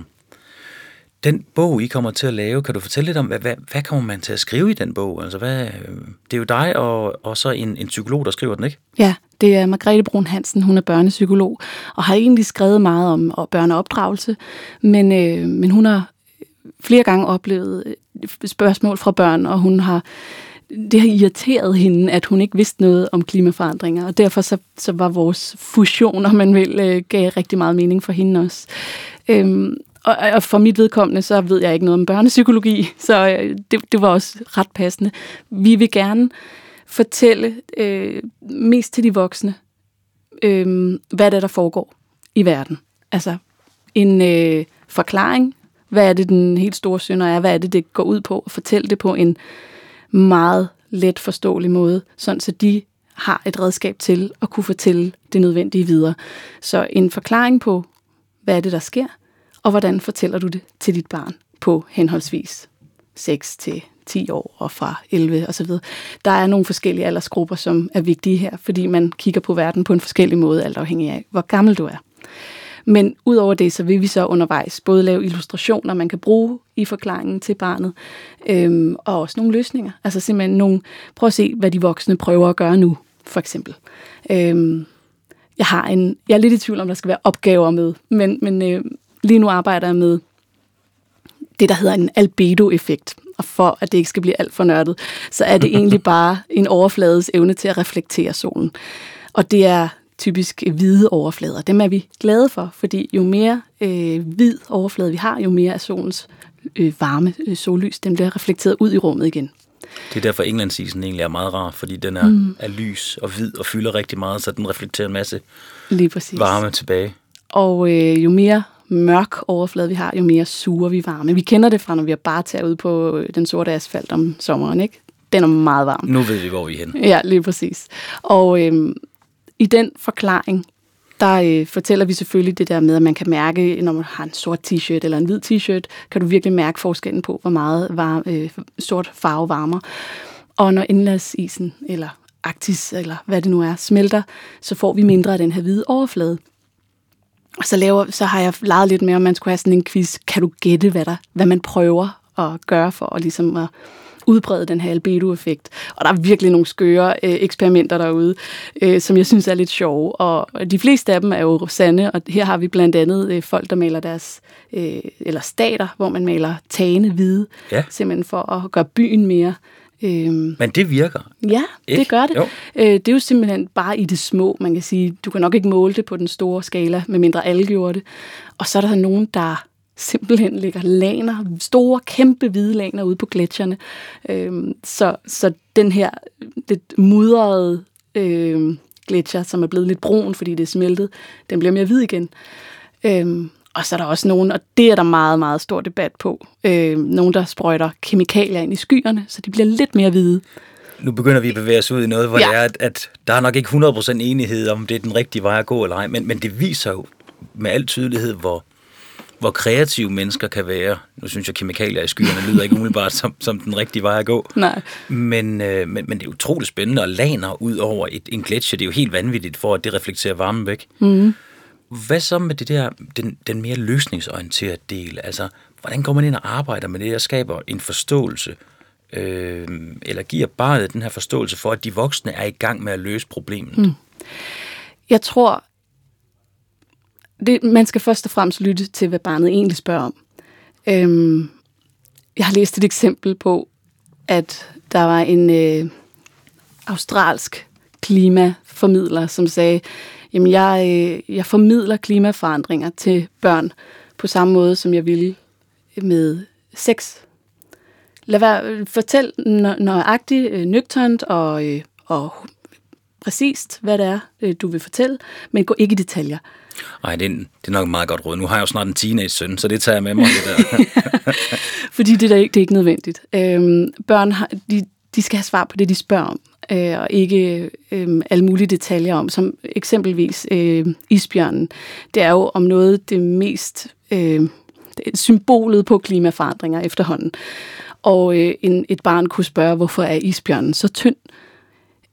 Den bog, I kommer til at lave, kan du fortælle lidt om, hvad, hvad, hvad kommer man til at skrive i den bog? Altså, hvad, øh, det er jo dig og, og så en, en psykolog, der skriver den, ikke? Ja, det er Margrethe Brun Hansen, hun er børnepsykolog, og har egentlig skrevet meget om børneopdragelse, men, øh, men hun har flere gange oplevet øh, spørgsmål fra børn, og hun har det har irriteret hende, at hun ikke vidste noget om klimaforandringer, og derfor så, så var vores fusion, om man vil, øh, gav rigtig meget mening for hende også. Øhm, og, og for mit vedkommende, så ved jeg ikke noget om børnepsykologi, så øh, det, det var også ret passende. Vi vil gerne fortælle øh, mest til de voksne, øh, hvad det er, der foregår i verden. Altså en øh, forklaring, hvad er det, den helt store synder er, hvad er det, det går ud på, og fortælle det på en meget let forståelig måde, sådan så de har et redskab til at kunne fortælle det nødvendige videre. Så en forklaring på, hvad er det, der sker, og hvordan fortæller du det til dit barn på henholdsvis 6 til 10 år og fra 11 osv. Der er nogle forskellige aldersgrupper, som er vigtige her, fordi man kigger på verden på en forskellig måde, alt afhængig af, hvor gammel du er. Men udover det, så vil vi så undervejs både lave illustrationer, man kan bruge i forklaringen til barnet, øhm, og også nogle løsninger. Altså simpelthen nogle, prøv at se, hvad de voksne prøver at gøre nu, for eksempel. Øhm, jeg har en, jeg er lidt i tvivl om, der skal være opgaver med, men, men øh, lige nu arbejder jeg med det, der hedder en albedo-effekt. Og for at det ikke skal blive alt for nørdet, så er det egentlig bare en overflades evne til at reflektere solen. Og det er typisk hvide overflader. Dem er vi glade for, fordi jo mere øh, hvid overflade vi har, jo mere er solens øh, varme øh, sollys, den bliver reflekteret ud i rummet igen. Det er derfor Englandsisen egentlig er meget rar, fordi den er, mm. er lys og hvid og fylder rigtig meget, så den reflekterer en masse Lige præcis. varme tilbage. Og øh, jo mere mørk overflade vi har, jo mere suger vi varme. Vi kender det fra, når vi har bare taget ud på øh, den sorte asfalt om sommeren, ikke? Den er meget varm. Nu ved vi, hvor vi er henne. Ja, lige præcis. Og øh, i den forklaring, der øh, fortæller vi selvfølgelig det der med, at man kan mærke, når man har en sort t-shirt eller en hvid t-shirt, kan du virkelig mærke forskellen på, hvor meget var, øh, sort farve varmer. Og når indlandsisen eller Arktis, eller hvad det nu er, smelter, så får vi mindre af den her hvide overflade. Og så, laver, så har jeg leget lidt med, om man skulle have sådan en quiz. Kan du gætte, hvad, der, hvad man prøver at gøre for at, ligesom at udbrede den her albedo-effekt. Og der er virkelig nogle skøre øh, eksperimenter derude, øh, som jeg synes er lidt sjove. Og de fleste af dem er jo sande, og her har vi blandt andet øh, folk, der maler deres, øh, eller stater, hvor man maler tagene hvide, Ja. simpelthen for at gøre byen mere Øhm, Men det virker. ja, Ikke? det gør det. Jo. Øh, det er jo simpelthen bare i det små, man kan sige. Du kan nok ikke måle det på den store skala, medmindre alle gjorde det. Og så er der nogen, der simpelthen lægger laner, store, kæmpe hvide laner ude på gletsjerne. Øhm, så, så den her lidt mudrede øh, gletsjer, som er blevet lidt brun, fordi det er smeltet, den bliver mere hvid igen. Øhm, og så er der også nogen, og det er der meget, meget stor debat på, øh, nogen, der sprøjter kemikalier ind i skyerne, så de bliver lidt mere hvide. nu begynder vi at bevæge os ud i noget, hvor Ja. det er, at, at der er nok ikke 100% enighed om, det er den rigtige vej at gå eller ej, men, men det viser jo med al tydelighed, hvor, hvor kreative mennesker kan være. Nu synes jeg, kemikalier i skyerne lyder ikke umiddelbart som, som den rigtige vej at gå. Nej. Men, øh, men, men det er utroligt spændende, og laner ud over et, en gletsjer, det er jo helt vanvittigt, for at det reflekterer varmen væk. Mm. Hvad så med det der, den, den mere løsningsorienterede del? Altså, hvordan går man ind og arbejder med det, og skaber en forståelse, øh, eller giver barnet den her forståelse for, at de voksne er i gang med at løse problemet? Mm. Jeg tror, det, man skal først og fremmest lytte til, hvad barnet egentlig spørger om. Øhm, jeg har læst et eksempel på, at der var en øh, australsk klimaformidler, som sagde, jamen jeg, øh, jeg formidler klimaforandringer til børn på samme måde, som jeg ville med sex. Lad være, fortæl nø- nøjagtigt, øh, nøgternt og, øh, og præcist, hvad det er, øh, du vil fortælle, men gå ikke i detaljer. Ej, det er, det er nok et meget godt råd. Nu har jeg jo snart en teenage-søn, så det tager jeg med mig. Det der. Fordi det er, ikke, det er ikke nødvendigt. Øhm, børn har, de, de skal have svar på det, de spørger om, øh, og ikke øh, alle mulige detaljer om, som eksempelvis øh, isbjørnen. Det er jo om noget det mest øh, det symbolet på klimaforandringer efterhånden. Og øh, en, et barn kunne spørge, hvorfor er isbjørnen så tynd?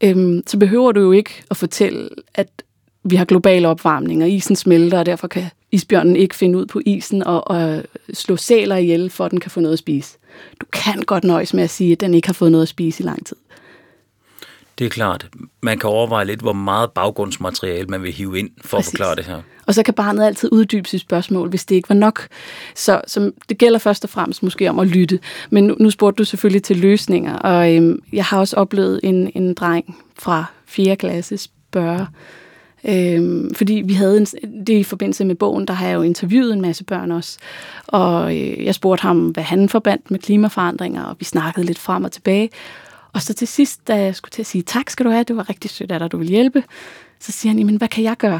Øhm, så behøver du jo ikke at fortælle, at vi har global opvarmning, og isen smelter, og derfor kan isbjørnen ikke finde ud på isen og, og slå sæler ihjel, for at den kan få noget at spise. Du kan godt nøjes med at sige, at den ikke har fået noget at spise i lang tid det er klart. Man kan overveje lidt, hvor meget baggrundsmateriale man vil hive ind for Præcis. at forklare det her. Og så kan barnet altid uddybe sit spørgsmål, hvis det ikke var nok. Så, så det gælder først og fremmest måske om at lytte. Men nu, nu spurgte du selvfølgelig til løsninger, og øhm, jeg har også oplevet en, en dreng fra 4. klasse spørge, Øhm, fordi vi havde en, det i forbindelse med bogen, der har jeg jo interviewet en masse børn også. Og øh, jeg spurgte ham, hvad han forbandt med klimaforandringer, og vi snakkede lidt frem og tilbage. Og så til sidst, da jeg skulle til at sige, tak skal du have, det var rigtig sødt af dig, du vil hjælpe, så siger han, jamen hvad kan jeg gøre?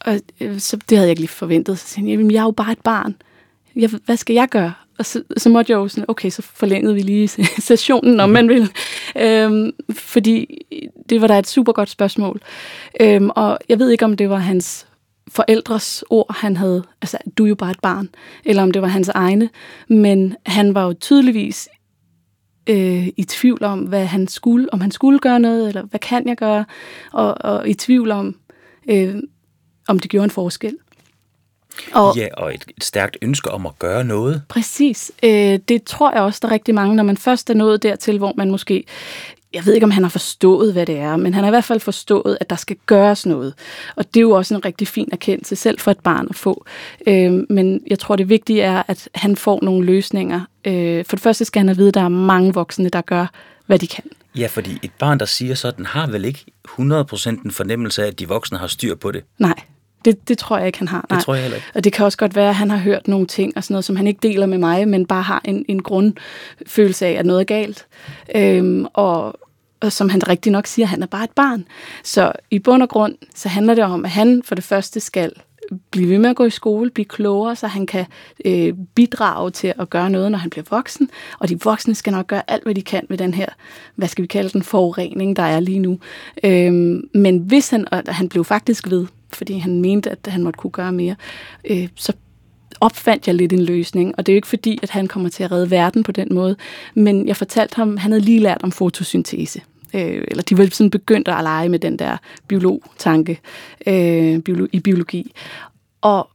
Og øh, så, det havde jeg ikke lige forventet. Så siger han, jamen jeg er jo bare et barn. Jeg, hvad skal jeg gøre? Og så, så måtte jeg jo sådan, okay, så forlængede vi lige sessionen, om man vil. Øhm, fordi det var da et super godt spørgsmål. Øhm, og jeg ved ikke, om det var hans forældres ord, han havde, altså, du er jo bare et barn, eller om det var hans egne, men han var jo tydeligvis øh, i tvivl om, hvad han skulle, om han skulle gøre noget, eller hvad kan jeg gøre, og, og i tvivl om, øh, om det gjorde en forskel. Og, Ja, og et, et stærkt ønske om at gøre noget. Præcis. Øh, det tror jeg også, der er rigtig mange, når man først er nået dertil, hvor man måske, jeg ved ikke, om han har forstået, hvad det er, men han har i hvert fald forstået, at der skal gøres noget. Og det er jo også en rigtig fin erkendelse, selv for et barn at få. Øh, men jeg tror, det vigtige er, at han får nogle løsninger. Øh, for det første skal han have vide, at der er mange voksne, der gør, hvad de kan. Ja, fordi et barn, der siger sådan, har vel ikke 100% en fornemmelse af, at de voksne har styr på det. Nej, det, det tror jeg ikke, han har. Nej. tror jeg heller ikke. Og det kan også godt være, at han har hørt nogle ting og sådan noget, som han ikke deler med mig, men bare har en, en grundfølelse af, at noget er galt. Øhm, og, og som han rigtig nok siger, han er bare et barn. Så i bund og grund, så handler det om, at han for det første skal blive ved med at gå i skole, blive klogere, så han kan øh, bidrage til at gøre noget, når han bliver voksen. Og de voksne skal nok gøre alt, hvad de kan med den her, hvad skal vi kalde den, forurening, der er lige nu. Øhm, men hvis han, og han blev faktisk ved, fordi han mente, at han måtte kunne gøre mere, øh, så opfandt jeg lidt en løsning. Og det er jo ikke fordi, at han kommer til at redde verden på den måde, men jeg fortalte ham, han havde lige lært om fotosyntese. Øh, eller de var sådan begyndt at lege med den der biolog-tanke øh, biolo- i biologi. Og,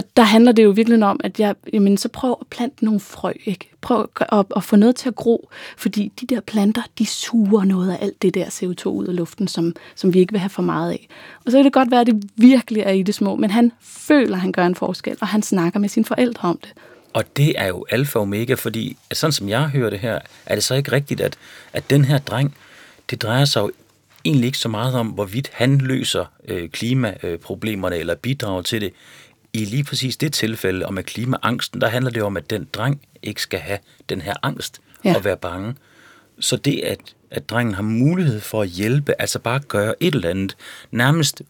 og der handler det jo virkelig om, at jeg, jamen, så prøv at plante nogle frø, ikke? Prøv at, at, at få noget til at gro, fordi de der planter, de suger noget af alt det der CO2 ud af luften, som, som vi ikke vil have for meget af. Og så kan det godt være, at det virkelig er i det små, men han føler, at han gør en forskel, og han snakker med sine forældre om det. Og det er jo alfa og omega, fordi at sådan som jeg hører det her, er det så ikke rigtigt, at, at den her dreng, det drejer sig jo egentlig ikke så meget om, hvorvidt han løser øh, klimaproblemerne eller bidrager til det. I lige præcis det tilfælde, og med klimaangsten, der handler det om, at den dreng ikke skal have den her angst Ja. og være bange. Så det, at, at drengen har mulighed for at hjælpe, altså bare gøre et eller andet, nærmest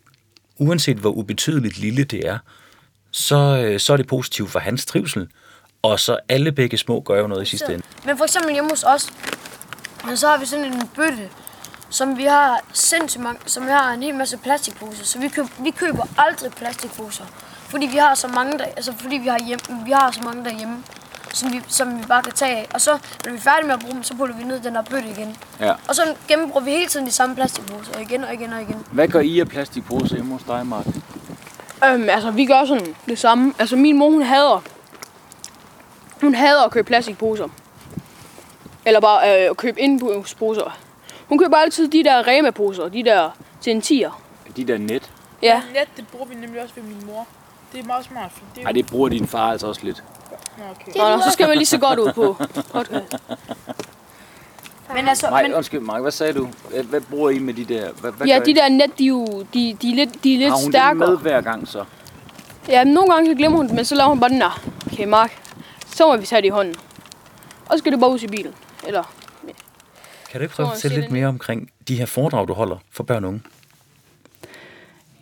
uanset hvor ubetydeligt lille det er, så, øh, så er det positivt for hans trivsel. Og så alle begge små gør jo noget i sidste ende. Men for eksempel hjemme hos os, så har vi sådan en bøtte, som vi har sindssygt mange, som vi har en hel masse plastikposer. Så vi køber, vi køber aldrig plastikposer. Fordi vi har så mange der, altså fordi vi har, hjem, vi har så mange derhjemme, som vi, som vi bare kan tage af. Og så, når vi er færdige med at bruge dem, så putter vi ned den der bøtte igen. Ja. Og så gennembruger vi hele tiden de samme plastikposer, igen og igen og igen. Hvad gør I af plastikposer hjemme hos dig, Mark? Øhm, altså, vi gør sådan det samme. Altså, min mor, hun hader... Hun hader at købe plastikposer. Eller bare øh, at købe indbrugsposer. Hun køber altid de der Rema-poser, de der til en tier. De der net. Ja, Net, det bruger vi nemlig også ved min mor. Det er meget smart, for det er Ej, det bruger din far altså også lidt. Okay. Nå, nå, så skal man lige så godt ud på podcast. Men altså, Nej, men, undskyld, Mark, hvad sagde du? Hvad, hvad bruger I med de der? Hvad, hvad Ja, de I? der net, de er jo de, de er lidt, de er lidt Har hun stærkere. det med hver gang så? Ja, men nogle gange så glemmer hun det, men så laver hun bare den der. Okay, Mark, så må vi tage det i hånden. Og så skal det bare ud i bilen. Eller, Kan du ikke prøve at fortælle lidt mere omkring de her foredrag, du holder for børn og unge?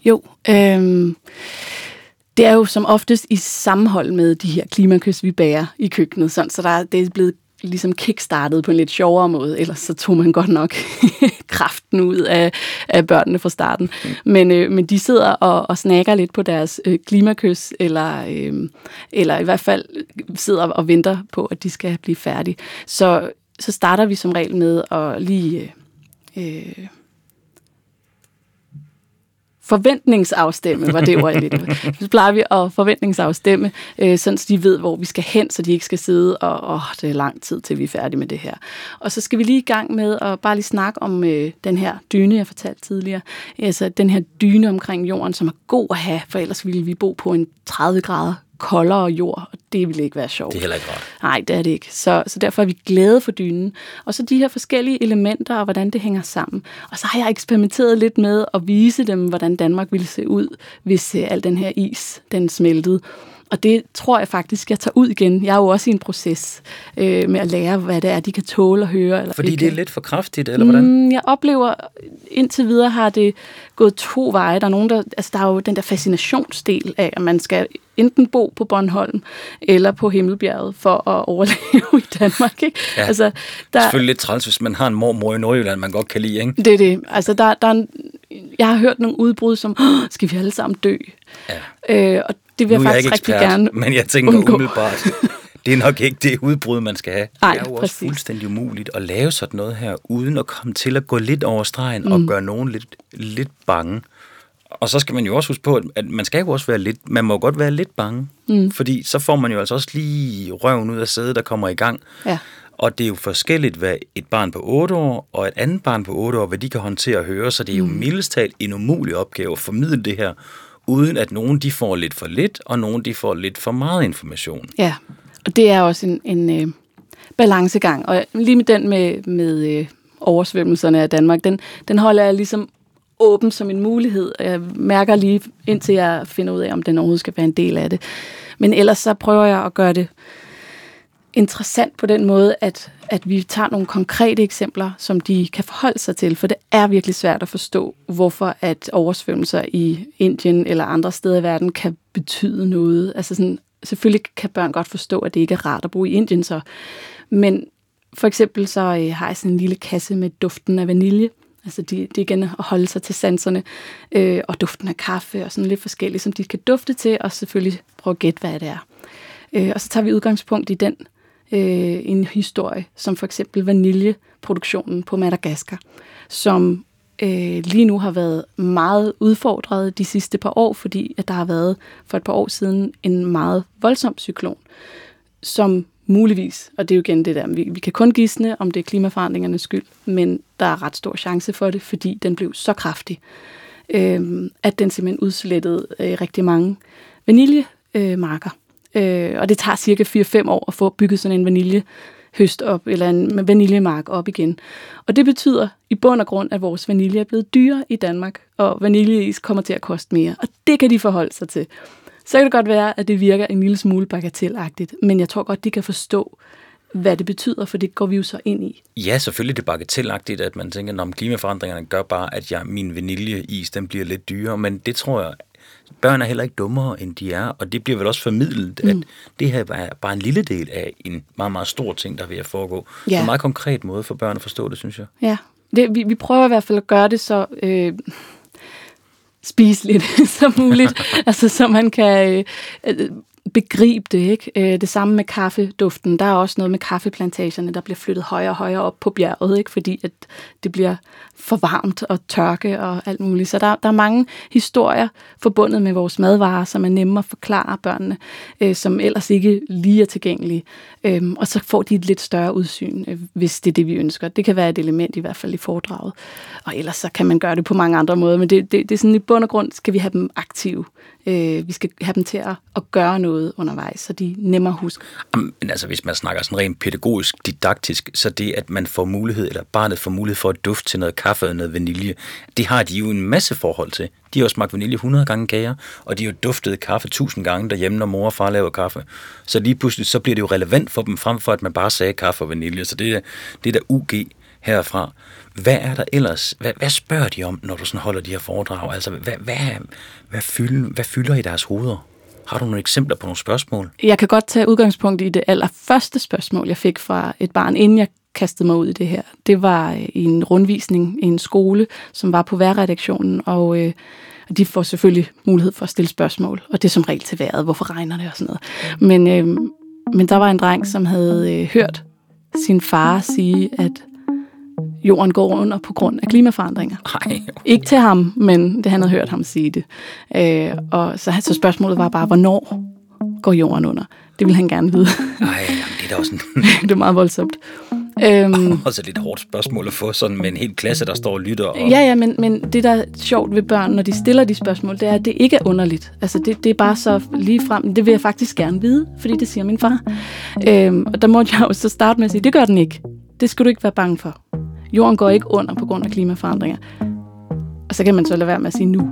Jo, øhm, det er jo som oftest i sammenhold med de her klimakys, vi bærer i køkkenet, sådan, så der, det er blevet ligesom kickstartet på en lidt sjovere måde, ellers så tog man godt nok kraften ud af, af børnene fra starten. Men, øh, men de sidder og, og snakker lidt på deres øh, klimakys, eller, øh, eller i hvert fald sidder og venter på, at de skal blive færdige. Så, så starter vi som regel med at lige... Øh, øh forventningsafstemme, var det ord, jeg lidt. Så plejer vi at forventningsafstemme, øh, sådan så de ved, hvor vi skal hen, så de ikke skal sidde og, åh, det er lang tid, til vi er færdige med det her. Og så skal vi lige i gang med at bare lige snakke om øh, den her dyne, jeg fortalte tidligere. Altså den her dyne omkring jorden, som er god at have, for ellers ville vi bo på en 30 grader koldere jord, og det ville ikke være sjovt. Det er heller ikke rart. Nej, det er det ikke. Så, så derfor er vi glade for dynen. Og så de her forskellige elementer, og hvordan det hænger sammen. Og så har jeg eksperimenteret lidt med at vise dem, hvordan Danmark ville se ud, hvis uh, al den her is, den smeltede. Og det tror jeg faktisk, jeg tager ud igen. Jeg er jo også i en proces øh, med at lære, hvad det er, de kan tåle at høre. Eller Fordi ikke. det er lidt for kraftigt, eller hvordan? Mm, jeg oplever, indtil videre har det gået to veje. Der er, nogen, der, altså, der er jo den der fascinationsdel af, at man skal enten bo på Bornholm eller på Himmelbjerget for at overleve i Danmark. Ikke? Ja. Altså, Der... Selvfølgelig lidt træls, hvis man har en mormor i Nordjylland, man godt kan lide, ikke? det er det. Altså, der, der er en, jeg har hørt nogle udbrud som, "Åh, skal vi alle sammen dø? Ja. Øh, og det vil nu jeg er jeg faktisk ikke rigtig ekspert, gerne men jeg tænker undgå. umiddelbart, det er nok ikke det udbrud, man skal have. Nej, det er jo også præcis. fuldstændig umuligt at lave sådan noget her, uden at komme til at gå lidt over stregen mm. og gøre nogen lidt, lidt bange. Og så skal man jo også huske på, at- at man skal jo også være lidt, man må godt være lidt bange, mm. fordi så får man jo altså også lige røven ud af sædet, der kommer i gang. Ja. Og det er jo forskelligt, hvad et barn på 8 år og et andet barn på 8 år, hvad de kan håndtere og høre, så det er jo mm. mildest talt en umulig opgave at formidle det her, uden at nogen de får lidt for lidt, og nogen de får lidt for meget information. Ja, og det er også en, en øh, balancegang. Og lige med den med, med øh, oversvømmelserne af Danmark, den, den holder jeg ligesom åben som en mulighed. Jeg mærker lige, indtil jeg finder ud af, om den overhovedet skal være en del af det. Men ellers så prøver jeg at gøre det interessant på den måde, at, at vi tager nogle konkrete eksempler, som de kan forholde sig til, for det er virkelig svært at forstå, hvorfor at oversvømmelser i Indien eller andre steder i verden kan betyde noget. Altså sådan, selvfølgelig kan børn godt forstå, at det ikke er rart at bo i Indien, så. men for eksempel så øh, har jeg sådan en lille kasse med duften af vanilje, Altså det, det igen at holde sig til sanserne, øh, og duften af kaffe og sådan lidt forskelligt, som de kan dufte til, og selvfølgelig prøve at gætte, hvad det er. Øh, og så tager vi udgangspunkt i den øh, en historie, som for eksempel vaniljeproduktionen på Madagaskar, som øh, lige nu har været meget udfordret de sidste par år, fordi at der har været for et par år siden en meget voldsom cyklon, som muligvis, og det er jo igen det der, vi, vi kan kun gisne, om det er klimaforandringernes skyld, men der er ret stor chance for det, fordi den blev så kraftig, øh, at den simpelthen udslettede øh, rigtig mange vaniljemarker. Øh, Øh, og det tager cirka 4-5 år at få bygget sådan en vanilje høst op, eller en vaniljemark op igen. Og det betyder i bund og grund, at vores vanilje er blevet dyrere i Danmark, og vaniljeis kommer til at koste mere. Og det kan de forholde sig til. Så kan det godt være, at det virker en lille smule bagatelagtigt, men jeg tror godt, de kan forstå, hvad det betyder, for det går vi jo så ind i. Ja, selvfølgelig det er bagatelagtigt, at man tænker, at klimaforandringerne gør bare, at jeg, min vaniljeis den bliver lidt dyrere, men det tror jeg børn er heller ikke dummere, end de er, og det bliver vel også formidlet, mm. at det her er bare en lille del af en meget, meget stor ting, der er ved at foregå. Ja. På en meget konkret måde for børn at forstå det, synes jeg. Ja, det, vi, vi prøver i hvert fald at gøre det så øh, spiseligt som muligt, altså så man kan øh, begribe det. Ikke? Øh, det samme med kaffeduften. Der er også noget med kaffeplantagerne, der bliver flyttet højere og højere op på bjerget, ikke? fordi at det bliver for varmt og tørke og alt muligt. Så der, der er mange historier forbundet med vores madvarer, som er nemme at forklare børnene, øh, som ellers ikke lige er tilgængelige. Øhm, og så får de et lidt større udsyn, øh, hvis det er det, vi ønsker. Det kan være et element i hvert fald i foredraget. Og ellers så kan man gøre det på mange andre måder, men det, det, det er sådan i bund og grund, skal vi have dem aktive. Øh, vi skal have dem til at, at gøre noget undervejs, så de nemmere husker. Men altså, hvis man snakker sådan rent pædagogisk, didaktisk, så det, at man får mulighed, eller barnet får mulighed for at dufte til noget kaffe og noget vanilje, det har de jo en masse forhold til. De har jo smagt vanilje 100 gange kager, og de har jo duftet kaffe 1000 gange derhjemme, når mor og far laver kaffe. Så lige pludselig, så bliver det jo relevant for dem, frem for at man bare sagde kaffe og vanilje. Så det er, det er der UG herfra. Hvad er der ellers? Hvad, hvad spørger de om, når du sådan holder de her foredrag? Altså, hvad, hvad, hvad, fylder, hvad fylder i deres hoveder? Har du nogle eksempler på nogle spørgsmål? Jeg kan godt tage udgangspunkt i det allerførste spørgsmål, jeg fik fra et barn, inden jeg kastede mig ud i det her. Det var øh, i en rundvisning i en skole, som var på værredaktionen, og øh, de får selvfølgelig mulighed for at stille spørgsmål, og det er som regel til vejret, hvorfor regner det og sådan noget. Men, øh, men der var en dreng, som havde øh, hørt sin far sige, at jorden går under på grund af klimaforandringer. Ej. Ikke til ham, men det han havde hørt ham sige det. Øh, og så, så spørgsmålet var bare, hvornår går jorden under? Det ville han gerne vide. Nej, det er da også en... det er meget voldsomt. Øhm, også et lidt hårdt spørgsmål at få sådan med en hel klasse, der står og lytter. Og... Ja, ja, men, men det, der er sjovt ved børn, når de stiller de spørgsmål, det er, at det ikke er underligt. Altså, det, det er bare så lige frem. Det vil jeg faktisk gerne vide, fordi det siger min far. Øhm, og der måtte jeg jo så starte med at sige, det gør den ikke. Det skal du ikke være bange for. Jorden går ikke under på grund af klimaforandringer. Og så kan man så lade være med at sige nu.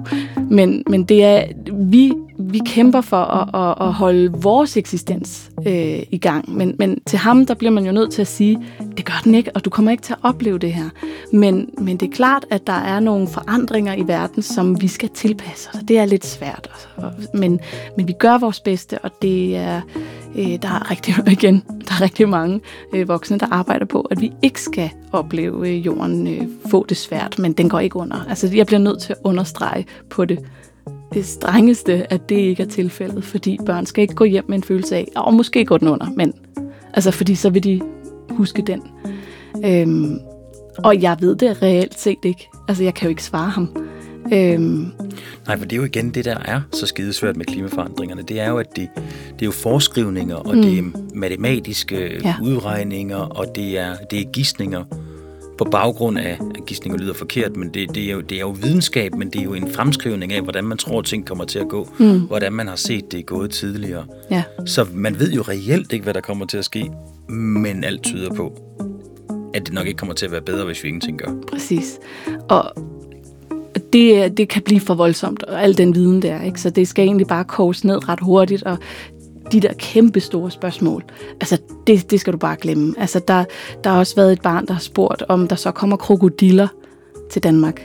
Men, men det er, vi, vi kæmper for at, at, at holde vores eksistens øh, i gang. Men, men til ham, der bliver man jo nødt til at sige, det gør den ikke, og du kommer ikke til at opleve det her. Men, men det er klart, at der er nogle forandringer i verden, som vi skal tilpasse os. Det er lidt svært. Men, men vi gør vores bedste, og det er, øh, der er rigtig, igen, der er rigtig mange øh, voksne, der arbejder på, at vi ikke skal opleve øh, jorden øh, få det svært, men den går ikke under. Altså, jeg bliver nødt til at understrege på det det strengeste, at det ikke er tilfældet, fordi børn skal ikke gå hjem med en følelse af, og måske går den under, men altså fordi så vil de huske den. Øhm, og jeg ved det reelt set ikke. Altså jeg kan jo ikke svare ham. Øhm. Nej, for det er jo igen det, der er så skidesvært med klimaforandringerne. Det er jo, at det, det er jo forskrivninger, og mm. det er matematiske ja. udregninger, og det er, det er gissninger på baggrund af, at gissninger lyder forkert, men det, det, er jo, det er jo videnskab, men det er jo en fremskrivning af, hvordan man tror, ting kommer til at gå, mm. hvordan man har set det gået tidligere. Ja. Så man ved jo reelt ikke, hvad der kommer til at ske, men alt tyder på, at det nok ikke kommer til at være bedre, hvis vi ingenting gør. Præcis. Og det, det kan blive for voldsomt, og al den viden der, ikke? så det skal egentlig bare koges ned ret hurtigt, og de der kæmpe store spørgsmål, altså det, det skal du bare glemme. Altså der, der har også været et barn, der har spurgt, om der så kommer krokodiller til Danmark.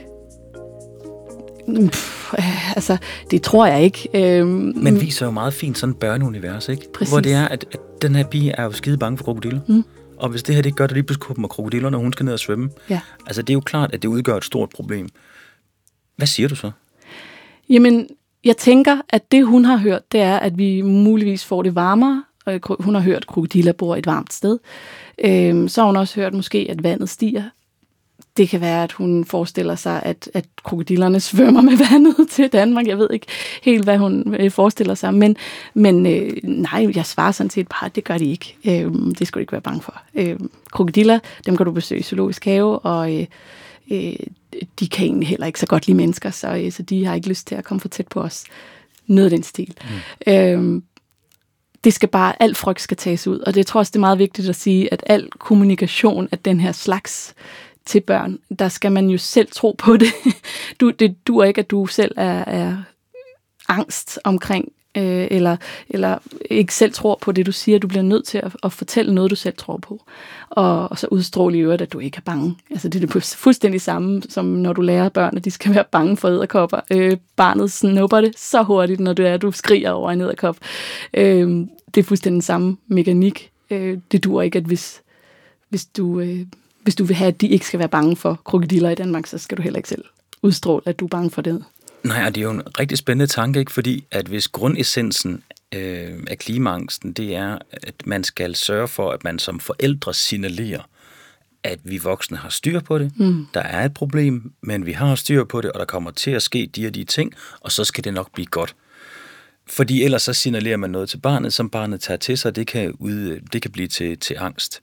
Pff, altså, det tror jeg ikke. Øhm, Men viser jo meget fint sådan et børneunivers, ikke? Præcis. Hvor det er, at, at den her pige er jo skide bange for krokodiller. Mm. Og hvis det her det gør, det lige pludselig kommer krokodiller, når hun skal ned og svømme. Ja. Altså, det er jo klart, at det udgør et stort problem. Hvad siger du så? Jamen, jeg tænker, at det hun har hørt, det er, at vi muligvis får det varmere. Hun har hørt, at krokodiller bor et varmt sted. Øhm, så har hun også hørt måske, at vandet stiger. Det kan være, at hun forestiller sig, at, at krokodillerne svømmer med vandet til Danmark. Jeg ved ikke helt, hvad hun øh, forestiller sig. Men, men øh, nej, jeg svarer sådan set bare, at det gør de ikke. Øh, det skal du ikke være bange for. Øh, krokodiller, dem kan du besøge i zoologisk have, og øh, øh, de kan egentlig heller ikke så godt lide mennesker, så, øh, så de har ikke lyst til at komme for tæt på os. Noget af den stil. Mm. Øh, det skal bare, alt frygt skal tages ud. Og det tror også, det er meget vigtigt at sige, at al kommunikation af den her slags til børn, der skal man jo selv tro på det. Du, det duer ikke, at du selv er, er angst omkring øh, eller, eller ikke selv tror på det, du siger. Du bliver nødt til at, at fortælle noget, du selv tror på. Og, og så udstråle i øvrigt, at du ikke er bange. Altså det er det fuldstændig samme, som når du lærer børn, at de skal være bange for æderkopper. Øh, barnet snupper det så hurtigt, når du er, du skriger over en æderkop. Øh, det er fuldstændig den samme mekanik. Øh, det dur ikke, at hvis, hvis du... Øh, hvis du vil have, at de ikke skal være bange for krokodiller i Danmark, så skal du heller ikke selv udstråle, at du er bange for det. Nej, og det er jo en rigtig spændende tanke, ikke? fordi at hvis grundessensen øh, af klimaangsten, det er, at man skal sørge for, at man som forældre signalerer, at vi voksne har styr på det. Mm. Der er et problem, men vi har styr på det, og der kommer til at ske de og de ting, og så skal det nok blive godt. Fordi ellers så signalerer man noget til barnet, som barnet tager til sig, det kan, ud, det kan blive til, til angst.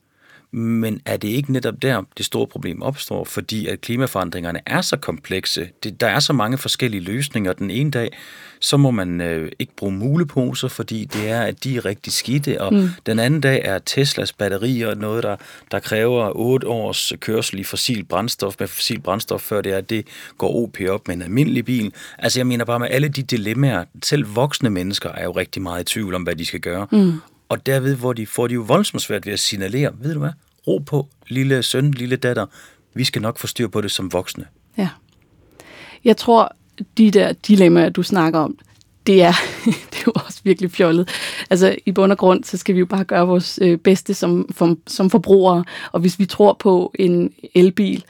Men er det ikke netop der, det store problem opstår, fordi at klimaforandringerne er så komplekse, det, der er så mange forskellige løsninger. Den ene dag, så må man øh, ikke bruge muleposer, fordi det er, at de er rigtig skidte, og mm. den anden dag er Teslas batterier noget, der, der kræver 8 års kørsel i fossil brændstof, med fossil brændstof, før det er, at det går OP op med en almindelig bil. Altså jeg mener bare med alle de dilemmaer, selv voksne mennesker er jo rigtig meget i tvivl om, hvad de skal gøre. Mm. Og derved hvor de, får de jo voldsomt svært ved at signalere, ved du hvad, ro på, lille søn, lille datter, vi skal nok få styr på det som voksne. Ja. Jeg tror, de der dilemmaer, du snakker om, det er, det er jo også virkelig fjollet. Altså i bund og grund, så skal vi jo bare gøre vores øh, bedste som, som, som forbrugere, og hvis vi tror på en elbil,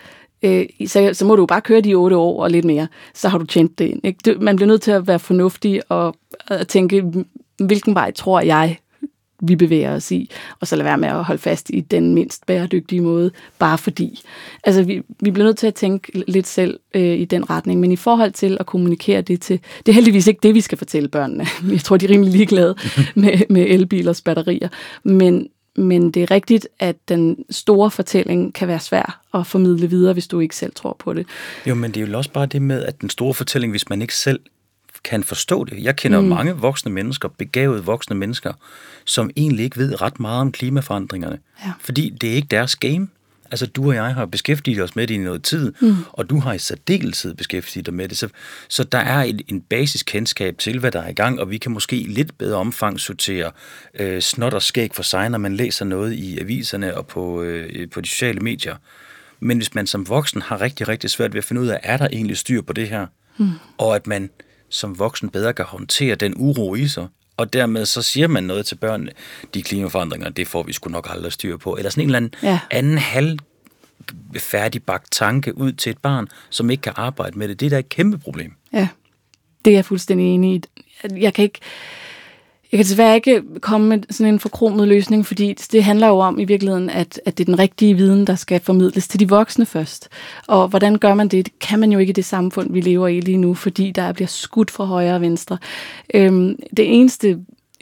øh, så, så må du jo bare køre de otte år og lidt mere, så har du tjent det ind. Ikke? Man bliver nødt til at være fornuftig og, og tænke, hvilken vej tror jeg vi bevæger os i, og så lade være med at holde fast i den mindst bæredygtige måde, bare fordi. Altså, vi, vi bliver nødt til at tænke lidt selv øh, i den retning, men i forhold til at kommunikere det til, det er heldigvis ikke det, vi skal fortælle børnene. Jeg tror, de er rimelig ligeglade med, med elbilers batterier, men, men det er rigtigt, at den store fortælling kan være svær at formidle videre, hvis du ikke selv tror på det. Jo, men det er jo også bare det med, at den store fortælling, hvis man ikke selv kan forstå det. Jeg kender mm. mange voksne mennesker, begavede voksne mennesker, som egentlig ikke ved ret meget om klimaforandringerne. Ja. Fordi det er ikke deres game. Altså, du og jeg har beskæftiget os med det i noget tid, mm. og du har i særdeleshed beskæftiget dig med det. Så, så der er en, en basis kendskab til, hvad der er i gang, og vi kan måske i lidt bedre omfang sortere øh, snot og skæg for sig, når man læser noget i aviserne og på, øh, på de sociale medier. Men hvis man som voksen har rigtig, rigtig svært ved at finde ud af, er der egentlig styr på det her, mm. og at man som voksen bedre kan håndtere den uro i sig, og dermed så siger man noget til børnene, de klimaforandringer, det får vi sgu nok aldrig styr på. Eller sådan en eller anden ja. anden halv færdigbagt tanke ud til et barn, som ikke kan arbejde med det. Det er da et kæmpe problem. Ja, det er jeg fuldstændig enig i. Jeg kan ikke jeg kan desværre ikke komme med sådan en forkromet løsning, fordi det handler jo om i virkeligheden, at, at det er den rigtige viden, der skal formidles til de voksne først. Og hvordan gør man det? Det kan man jo ikke i det samfund, vi lever i lige nu, fordi der bliver skudt fra højre og venstre. Øhm, det eneste,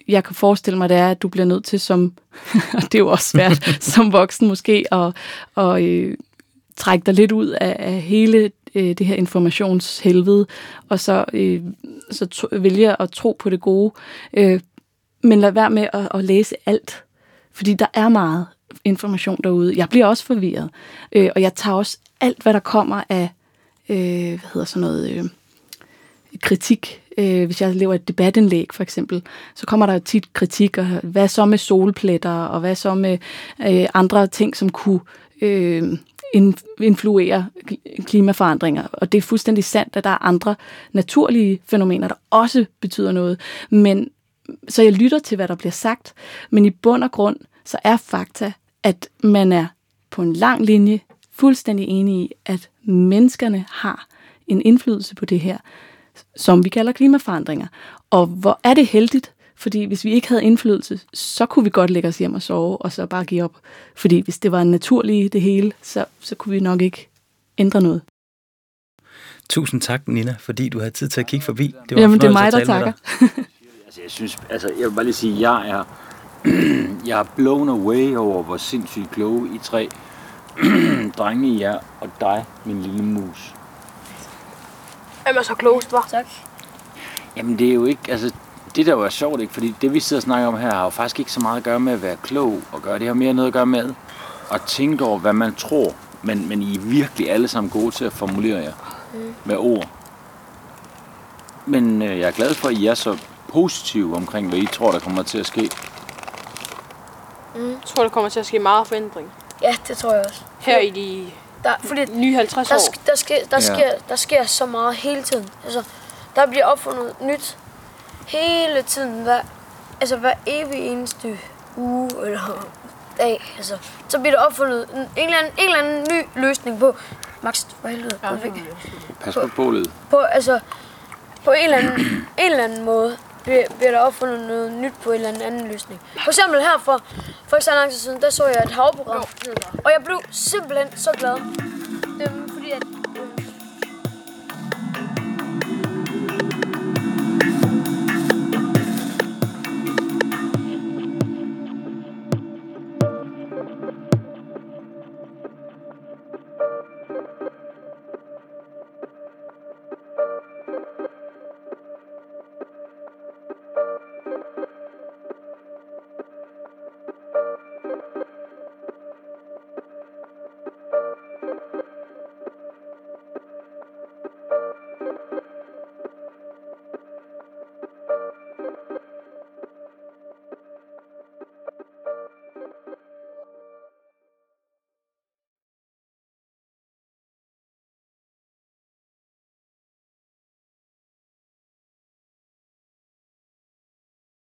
jeg kan forestille mig, det er, at du bliver nødt til som, og det er jo også svært, som voksen måske, at, at øh, trække dig lidt ud af, af hele øh, det her informationshelvede, og så, øh, så to, vælge at tro på det gode. Øh, men lad være med at, at læse alt, fordi der er meget information derude. Jeg bliver også forvirret, øh, og jeg tager også alt, hvad der kommer af, øh, hvad hedder sådan noget, øh, kritik. Øh, hvis jeg laver et debatindlæg, for eksempel, så kommer der tit kritik, og hvad så med solpletter, og hvad så med øh, andre ting, som kunne øh, influere klimaforandringer. Og det er fuldstændig sandt, at der er andre naturlige fænomener, der også betyder noget. Men så jeg lytter til, hvad der bliver sagt, men i bund og grund, så er fakta, at man er på en lang linje fuldstændig enig i, at menneskerne har en indflydelse på det her, som vi kalder klimaforandringer. Og hvor er det heldigt, fordi hvis vi ikke havde indflydelse, så kunne vi godt lægge os hjem og sove, og så bare give op. Fordi hvis det var naturligt det hele, så, så kunne vi nok ikke ændre noget. Tusind tak, Nina, fordi du havde tid til at kigge forbi. Det var Jamen, det er mig, der takker. Altså, jeg synes, altså, jeg vil bare lige sige, jeg er, jeg er blown away over, hvor sindssygt kloge I tre drenge I er, og dig, min lille mus. Hvem er så klogest, var? Tak. Jamen, det er jo ikke, altså, det der jo er sjovt, ikke? Fordi det, vi sidder og snakker om her, har jo faktisk ikke så meget at gøre med at være klog og gøre. Det har mere noget at gøre med at tænke over, hvad man tror. Men, men I er virkelig alle sammen gode til at formulere jer mm. med ord. Men øh, jeg er glad for, at I er så positive omkring, hvad I tror, der kommer til at ske? Jeg tror, der kommer til at ske meget forandring. Ja, det tror jeg også. Her i de Der, fordi nye 50 der, år. sk- der, sker, der, Ja. sker, der sker så meget hele tiden. Altså, der bliver opfundet nyt hele tiden. Hver, altså hver evig eneste uge eller dag. Altså, så bliver der opfundet en, en, eller anden, en eller anden ny løsning på. Max, for helvede. Ja, også. Pas på bålet. på, altså, på en eller anden, en eller anden måde bliver, der opfundet noget nyt på en eller anden, anden løsning. For eksempel her for, for ikke så lang tid siden, der så jeg et havprogram, og jeg blev simpelthen så glad. Det var fordi, at